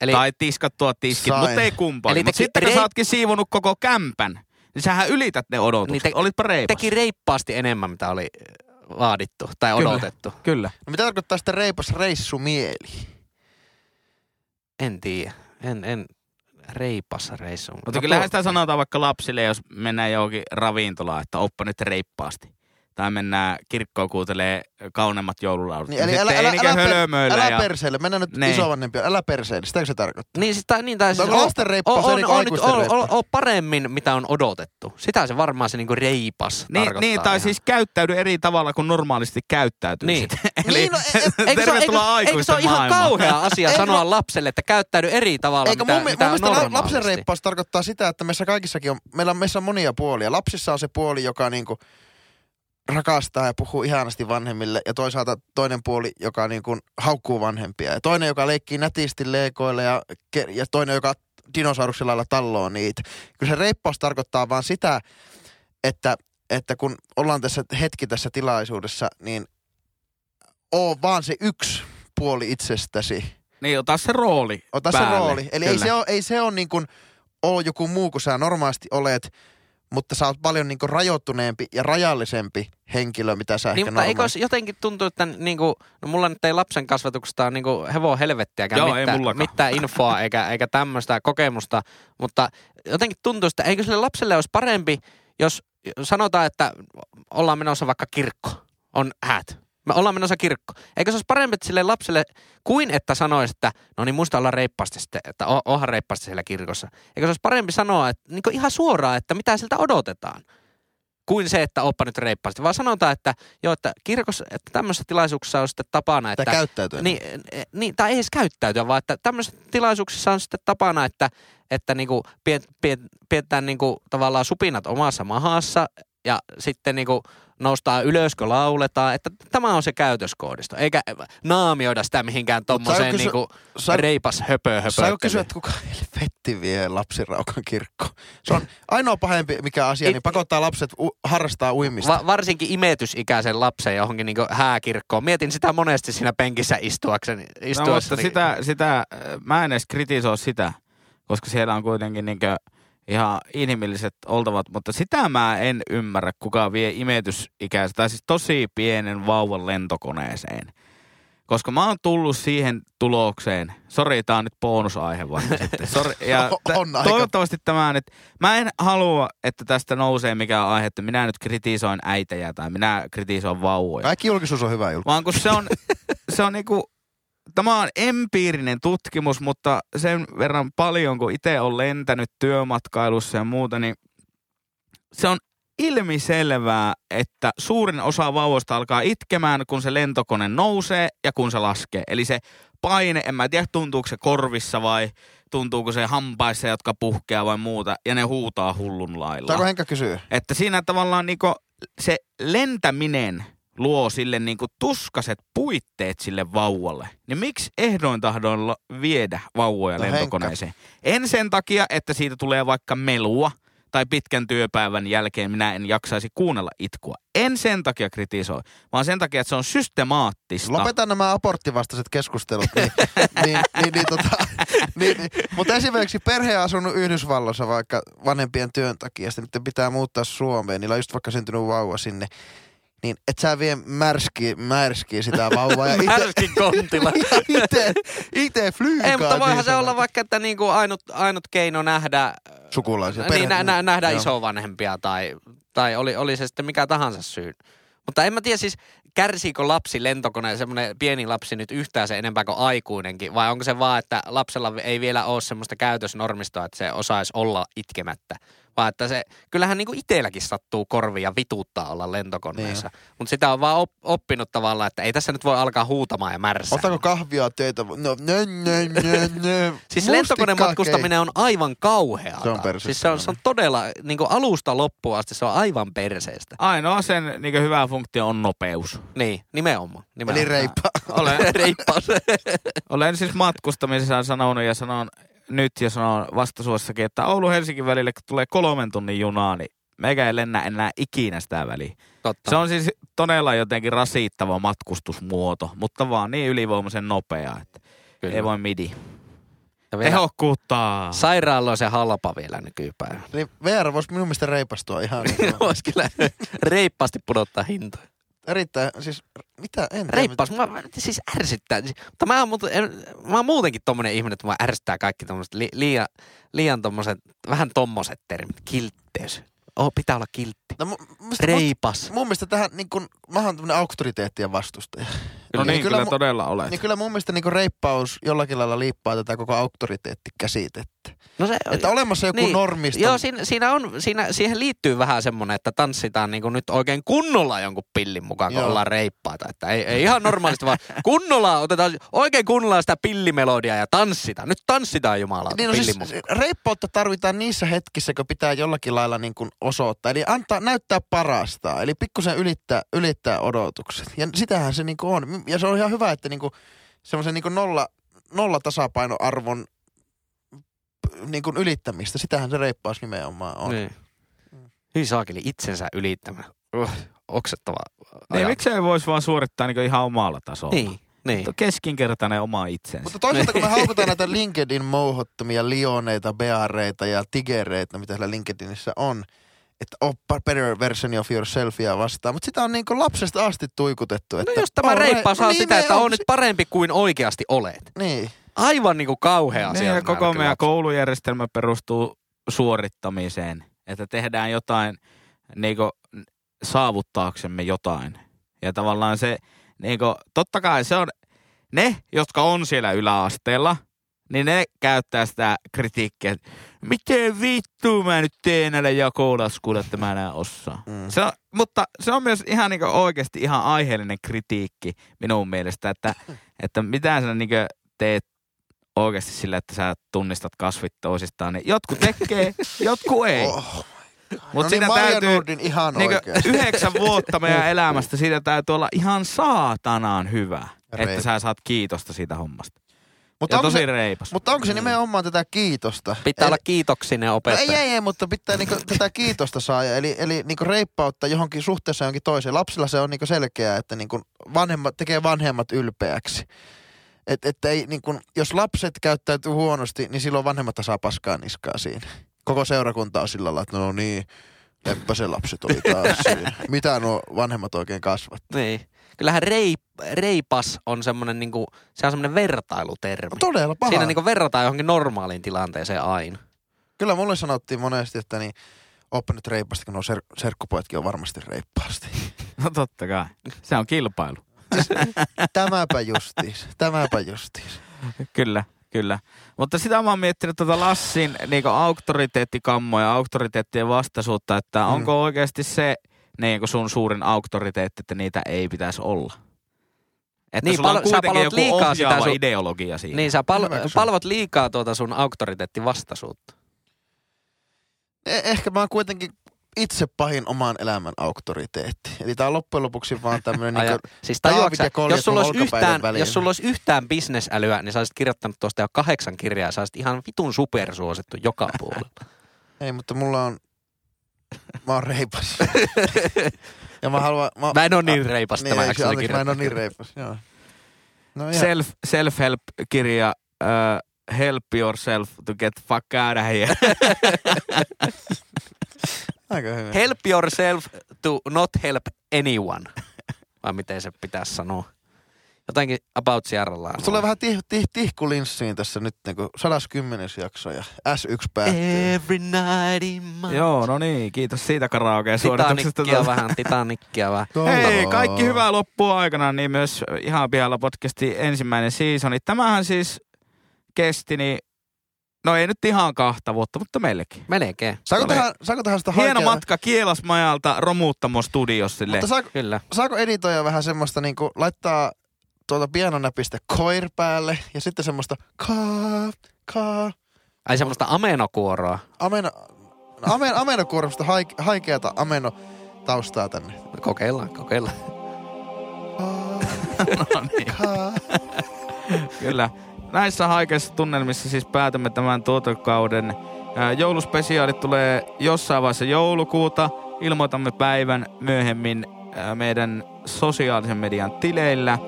Eli tai tiskattua tiskit, Sain. mutta ei kumpaa. Eli Mutta teki sitten kun rei- sä ootkin siivonut koko kämpän, niin sähän ylität ne odotukset. Niin te- Olitpa reipas. teki reippaasti enemmän, mitä oli äh, vaadittu tai Kyllä. odotettu. Kyllä. No mitä tarkoittaa sitten reipas reissumieli? En tiedä. En, en reipas reissu. Mutta kyllähän sitä sanotaan vaikka lapsille, jos mennään johonkin ravintolaan, että oppa nyt reippaasti. Tai mennään kirkkoon kuuntelee kauneimmat joululaulut. Niin, eli älä, ei älä, niinkö älä, per, hölmöillä älä ja... perseille. Mennään nyt Niin. isovanhempia. Älä perseille. Sitäkö se tarkoittaa? Niin, siis, tai, niin, tai siis, lasten on, on, kuin on, nyt, aikuisten on, on, reippaus? on, paremmin, mitä on odotettu. Sitä se varmaan se niinku reipas Niin, tarkoittaa niin, tai ihan. siis käyttäydy eri tavalla kuin normaalisti käyttäytyy. Niin. [laughs] Eli Niin, no, e- tervetuloa eikö, eikö se aikuisten ole ihan kauhea asia [laughs] sanoa lapselle, että käyttäydy eri tavalla, Eikö mitä, mun, mi- mitä mun mielestä lapsen reippaus tarkoittaa sitä, että meissä kaikissakin on, meillä on, meissä on monia puolia. Lapsissa on se puoli, joka niinku rakastaa ja puhuu ihanasti vanhemmille ja toisaalta toinen puoli, joka niinku haukkuu vanhempia. Ja toinen, joka leikkii nätisti leikoilla ja, ja toinen, joka dinosauruksilla lailla talloo niitä. Kyllä se reippaus tarkoittaa vaan sitä, että, että kun ollaan tässä hetki tässä tilaisuudessa, niin oo vaan se yksi puoli itsestäsi. Niin, ota se rooli Ota päälle. se rooli. Eli ei Kyllä. se, ole, ei se ole niin kuin, oo joku muu kuin sä normaalisti olet, mutta sä oot paljon niin kuin rajoittuneempi ja rajallisempi henkilö, mitä sä Niin, ehkä mutta eikö normaalisti. olisi jotenkin tuntuu, että niinku, no mulla nyt ei lapsen kasvatuksesta ole niinku hevon helvettiäkään Joo, ei mitään, mullakaan. mitään infoa [laughs] eikä, eikä tämmöistä kokemusta, mutta jotenkin tuntuu, että eikö sille lapselle olisi parempi, jos sanotaan, että ollaan menossa vaikka kirkko, on häät. Me ollaan menossa kirkko. Eikö se olisi parempi sille lapselle, kuin että sanoisi, että no niin muista olla reippaasti sitten, että onhan reippaasti siellä kirkossa. Eikö se olisi parempi sanoa, että niin ihan suoraan, että mitä siltä odotetaan kuin se, että oppa nyt reippaasti. Vaan sanotaan, että joo, että kirkossa, että tämmöisessä tilaisuuksessa on sitten tapana, että... Tämä käyttäytyy. Niin, eh, niin, tai ei edes käyttäytyä, vaan että tämmöisissä tilaisuuksissa on sitten tapana, että, että niinku piet, piet, pidetään niinku tavallaan supinat omassa mahassa ja sitten niinku noustaan ylös, kun lauletaan, että tämä on se käytöskoodisto, eikä naamioida sitä mihinkään tommoseen kysy- niinku reipas höpö höpö. Saanko kysyä, että kuka helvetti vie lapsiraukan kirkko? Se on ainoa pahempi mikä asia, niin pakottaa lapset u- harrastaa uimista. Va- varsinkin imetysikäisen lapsen johonkin niinku hääkirkkoon. Mietin sitä monesti siinä penkissä istuakseni. No, mutta sitä, sitä, äh, mä en edes kritisoi sitä, koska siellä on kuitenkin niinkö ihan inhimilliset oltavat, mutta sitä mä en ymmärrä, kuka vie imetysikäistä, tai siis tosi pienen vauvan lentokoneeseen. Koska mä oon tullut siihen tulokseen, sori tää on nyt bonusaihe vaikka sitten, sori, ja t- [laughs] on aika. toivottavasti tämä nyt, mä en halua, että tästä nousee mikään aihe, että minä nyt kritisoin äitejä tai minä kritisoin vauvoja. Kaikki julkisuus on hyvä julkisuus. Vaan kun se on, se on niinku, tämä on empiirinen tutkimus, mutta sen verran paljon, kun itse on lentänyt työmatkailussa ja muuta, niin se on ilmiselvää, että suurin osa vauvoista alkaa itkemään, kun se lentokone nousee ja kun se laskee. Eli se paine, en mä tiedä tuntuuko se korvissa vai tuntuuko se hampaissa, jotka puhkeaa vai muuta, ja ne huutaa hullun lailla. Saako Henkka kysyä? Että siinä tavallaan niinku se lentäminen luo sille niinku tuskaset puitteet sille vauvalle. Niin miksi ehdoin tahdoin lo- viedä vauvoja No, lentokoneeseen? En sen takia, että siitä tulee vaikka melua tai pitkän työpäivän jälkeen minä en jaksaisi kuunnella itkua. En sen takia kritisoi, vaan sen takia, että se on systemaattista. Lopeta nämä aborttivastaiset keskustelut. Niin, [laughs] niin, niin, niin, tota, niin, niin. Mutta esimerkiksi perhe on asunut Yhdysvalloissa vaikka vanhempien työn takia, sitten pitää muuttaa Suomeen, niillä on just vaikka syntynyt vauva sinne. Niin et sä vie märski, märski sitä vauvaa ja [laughs] ite, Härskin kontilla. [laughs] ite, ite flyykaa. Ei, mutta voihan se niin olla vaikka, että niinku ainut, ainut keino nähdä, Sukulaisia. niin, nä, nä, nähdä Joo. isovanhempia tai, tai oli, oli se sitten mikä tahansa syy. Mutta en mä tiedä siis, kärsiikö lapsi lentokoneen, semmoinen pieni lapsi nyt yhtään se enempää kuin aikuinenkin, vai onko se vaan, että lapsella ei vielä ole semmoista käytösnormistoa, että se osaisi olla itkemättä. Vaan että se, kyllähän niinku itselläkin sattuu korvia vituttaa olla lentokoneessa. Mutta sitä on vaan op, oppinut tavallaan, että ei tässä nyt voi alkaa huutamaan ja märsää. Ottaako kahvia teitä? No, nö, nö, nö, nö. [laughs] Siis Mustikkaa lentokonematkustaminen on aivan kauheaa. Se on perseestä. Siis se on, se on todella, niin kuin alusta loppuun asti se on aivan perseestä. Ainoa sen niin hyvä funktio on nopeus. Niin, nimenomaan. nimenomaan. Eli reippa. Olen, Reippaus. [laughs] olen siis matkustamisessa sanonut ja sanon nyt ja sanoo vastasuossakin, että Oulu-Helsinki välille kun tulee kolmen tunnin junaa, niin meikä ei lennä enää ikinä sitä väliä. Totta. Se on siis todella jotenkin rasittava matkustusmuoto, mutta vaan niin ylivoimaisen nopea, että Kyllä. ei voi midi. Ja vielä Tehokkuutta. Sairaalla on se halpa vielä nykypäivänä. Niin VR voisi minun mielestä reipastua ihan niin [laughs] Voisi kyllä reippaasti pudottaa hintoja. Erittäin, siis mitä, en. Reippaus, mä, siis ärsyttää. Siis- Mutta mä oon, muuten, en, mä oon muutenkin tommonen ihminen, että mä ärsyttää kaikki tommoset li, liian, liian tommoset, vähän tommoset termit. Kiltteys. Oh, pitää olla kiltti. No, mu- musta, Reipas. mun mielestä tähän, niin kuin, mä oon tämmönen auktoriteettien vastustaja. No niin, kyllä, mu- todella olet. Niin kyllä mun mielestä niin reippaus jollakin lailla liippaa tätä koko auktoriteettikäsitettä. No se, Että olemassa joku Niin. normisto. Joo, siinä, siinä on, siinä, siihen liittyy vähän semmoinen, että tanssitaan niin nyt oikein kunnolla jonkun pillin mukaan, kun Joo. ollaan reippaita. Että ei, ei ihan normaalisti, vaan [laughs] kunnolla otetaan oikein kunnolla sitä pillimelodiaa ja tanssitaan. Nyt tanssitaan jumalauta Niin no siis reippautta tarvitaan niissä hetkissä, kun pitää jollakin lailla niin kuin osoittaa. Eli antaa, näyttää parasta. Eli pikkusen ylittää, ylittää odotukset. Ja sitähän se niin kuin on. Ja se on ihan hyvä, että niin kuin semmoisen niin kuin nolla, nolla tasapainoarvon niin kuin ylittämistä. Sitähän se reippaus nimenomaan on. Niin. Hyvin saakeli itsensä ylittämään. Uh, oksettava Niin, miksei voisi vaan suorittaa niin ihan omalla tasolla? Niin, niin. Keskinkertainen oma itsensä. Mutta toisaalta kun me haukutaan näitä [laughs] LinkedIn mouhottomia lioneita, beareita ja tigereitä, mitä siellä LinkedInissä on, että oh, better version of yourselfia vastaan. Mutta sitä on niin kuin lapsesta asti tuikutettu. Että No jos tämä on re- reippaus on no sitä, että on nyt parempi kuin oikeasti olet. Niin. Aivan niinku kauhea Niin, asia. koko meidän koulujärjestelmä perustuu suorittamiseen. Että tehdään jotain niin saavuttaaksemme jotain. Ja tavallaan se, niin kuin, totta kai se on, ne, jotka on siellä yläasteella, niin ne käyttää sitä kritiikkiä, että miten vittu mä nyt teen näille jakolaskuille, että mä enää osaa. Mm. Se on, mutta se on myös ihan niin oikeasti ihan aiheellinen kritiikki minun mielestä, että, että mitä sä niin teet oikeasti sillä, että sä tunnistat kasvit toisistaan, niin jotkut tekee, jotkut ei. Oh. Mutta no siinä niin, Maria täytyy, Nordin ihan niin yhdeksän vuotta meidän [laughs] elämästä, siitä täytyy olla ihan saatanaan hyvä, Reipas. että sä saat kiitosta siitä hommasta. Mutta ja onko, tosi se, reipas. mutta onko se nimenomaan tätä kiitosta? Pitää Eli- olla kiitoksinen No opettaja. ei, ei, ei, mutta pitää niinku tätä kiitosta saa. Eli, eli niinku reippautta johonkin suhteessa johonkin toiseen. Lapsilla se on niinku selkeää, että niinku vanhemmat, tekee vanhemmat ylpeäksi. Et, et ei, niinku, jos lapset käyttäytyy huonosti, niin silloin vanhemmat saa paskaa niskaa siinä. Koko seurakunta on sillä lailla, että no niin, leppäsen lapset oli taas siinä. [laughs] Mitä nuo vanhemmat oikein kasvat? Niin. Kyllähän reip, reipas on semmoinen niinku, se on semmoinen vertailutermi. No todella paha. Siinä niinku verrataan johonkin normaaliin tilanteeseen aina. Kyllä mulle sanottiin monesti, että niin, oppa nyt reippaasti, kun nuo ser- serkkupojatkin on varmasti reippaasti. [laughs] No totta kai. Se on kilpailu. [laughs] Tämäpä justiis, tämäpä justiis. Kyllä, kyllä. Mutta sitä mä oon miettinyt tuota Lassin niin auktoriteettikammoja, auktoriteettien vastaisuutta, että Mm. onko oikeasti se niin sun suurin auktoriteetti, että niitä ei pitäisi olla? Että Niin, niin, sulla on palo- sä joku liikaa sitä sun- ideologia siinä. Niin, sä pal- palvot liikaa tuota sun auktoriteettivastaisuutta. Eh- ehkä mä oon kuitenkin itse pahin oman elämän auktoriteetti. Eli tää on loppujen lopuksi vaan tämmönen [laughs] Ai, niinku, Siis tajuaksä, jos sulla, olisi yhtään, väliin. jos sulla olisi yhtään bisnesälyä, niin sä olisit kirjoittanut tuosta jo kahdeksan kirjaa. Sä olisit ihan vitun supersuosittu joka puolella. ei, mutta mulla on, mä oon reipas. [laughs] ja mä haluan, mä, Mä en ole niin reipas niin, tämä jaksossa anteeksi, mä en ole niin reipas, joo. No ihan, Self, self-help-kirja uh, Help Yourself to get fuck out of here. [laughs] aika hyvä. Help yourself to not help anyone. Vai miten se pitäisi sanoa. Jotenkin about sierrallaan. Tulee vähän tih, tih, tihkulinssiin tässä nyt niin 110 jakso ja S1 päättyy. Every night in my... Joo, no niin, kiitos siitä karaokeen suorituksesta. Titanikkia vähän, Titanikkia vähän. Hei, kaikki hyvää loppua aikana, niin myös ihan pihalla podcastin ensimmäinen seasoni. Tämähän siis kesti, niin, no ei nyt ihan kahta vuotta, mutta meillekin. Melkein. Saako Ole. tähän, saako tähän sitä Hieno haikea- matka Kielasmajalta Romuuttamo studiossille. Mutta saako, Kyllä. saako editoija vähän semmoista niinku laittaa tuolta pianonäpistä koir päälle ja sitten semmoista kaa, kaa, Ai semmoista amenokuoroa. ameno, amen, amenokuormasta haik, haikeata ameno taustaa tänne. Kokeillaan, kokeillaan. Kaa, no niin, kaa. kyllä. näissä haikeissa tunnelmissa siis päätämme tämän tuotokauden. Ää, Jouluspesiaalit tulee jossain vaiheessa joulukuuta. Ilmoitamme päivän myöhemmin meidän sosiaalisen median tileillä,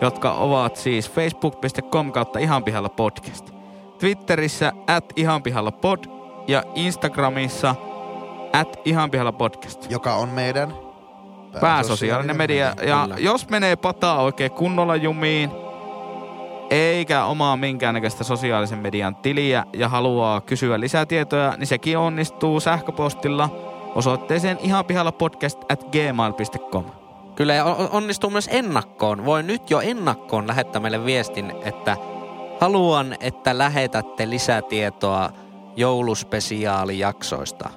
jotka ovat siis facebook.com kautta ihan pihalla podcast. Twitterissä at ihan pihalla pod ja Instagramissa at ihan pihalla podcast Joka on meidän pääsosiaalinen media. Ja Kyllä. jos menee pataa oikein kunnolla jumiin, eikä omaa minkäännäköistä sosiaalisen median tiliä ja haluaa kysyä lisätietoja, niin sekin onnistuu sähköpostilla osoitteeseen ihan pihalla podcast at gmail.com. Kyllä ja on- onnistuu myös ennakkoon. Voi nyt jo ennakkoon lähettää meille viestin, että haluan, että lähetätte lisätietoa jouluspesiaalijaksoista.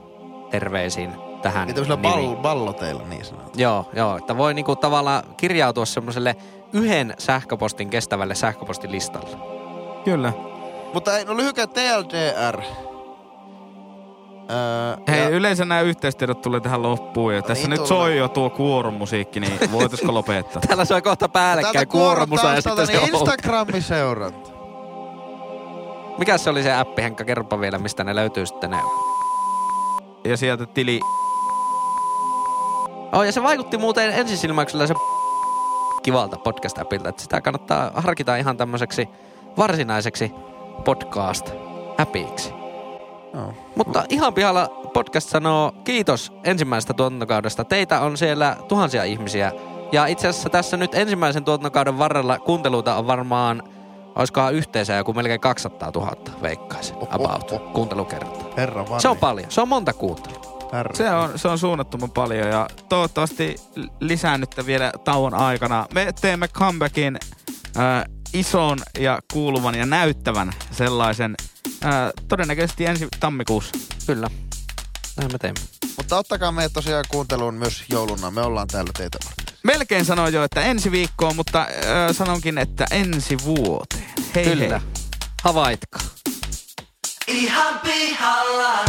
Terveisin tähän Niin tämmöisellä ball, balloteilla niin sanotaan. Joo, joo, että voi niinku tavallaan kirjautua semmoiselle yhden sähköpostin kestävälle sähköpostilistalle. Kyllä. Mutta ei, no lyhykä TLDR. Öö, Hei, ja- yleensä nämä yhteistiedot tulee tähän loppuun ja No tässä niin nyt tulee. soi jo tuo kuoromusiikki, niin [laughs] voitaisiko lopettaa? Täällä soi kohta päällekkäin kuoromusa ja sitten se niin. Instagramin seuranta. Mikä se oli se appi, Henkka? Kerropa vielä, mistä ne löytyy sitten ne. Ja sieltä tili Oh, ja se vaikutti muuten ensisilmäyksellä se kivalta podcast-appilta, että sitä kannattaa harkita ihan tämmöiseksi varsinaiseksi podcast-appiksi. Joo. Mutta ihan pihalla podcast sanoo kiitos ensimmäisestä tuotantokaudesta. Teitä on siellä tuhansia ihmisiä. Ja itse asiassa tässä nyt ensimmäisen tuotantokauden varrella kuunteluita on varmaan, olisikohan yhteensä joku melkein 200 000 veikkaisin about oho. kuuntelukertaa. Herra vanni. Se on paljon. Se on monta kuuntelua. Se on, se on suunnattoman paljon ja toivottavasti lisää nyt vielä tauon aikana. Me teemme comebackin äh, ison ja kuuluvan ja näyttävän sellaisen Ää, todennäköisesti ensi tammikuussa. Kyllä. Näin me teemme. Mutta ottakaa meidät tosiaan kuunteluun myös jouluna. Me ollaan täällä teitä varten. Melkein sanoin jo, että ensi viikkoon, mutta ö, sanonkin, että ensi vuoteen. Hei Kyllä. Hei. Havaitka. Ihan pihalla.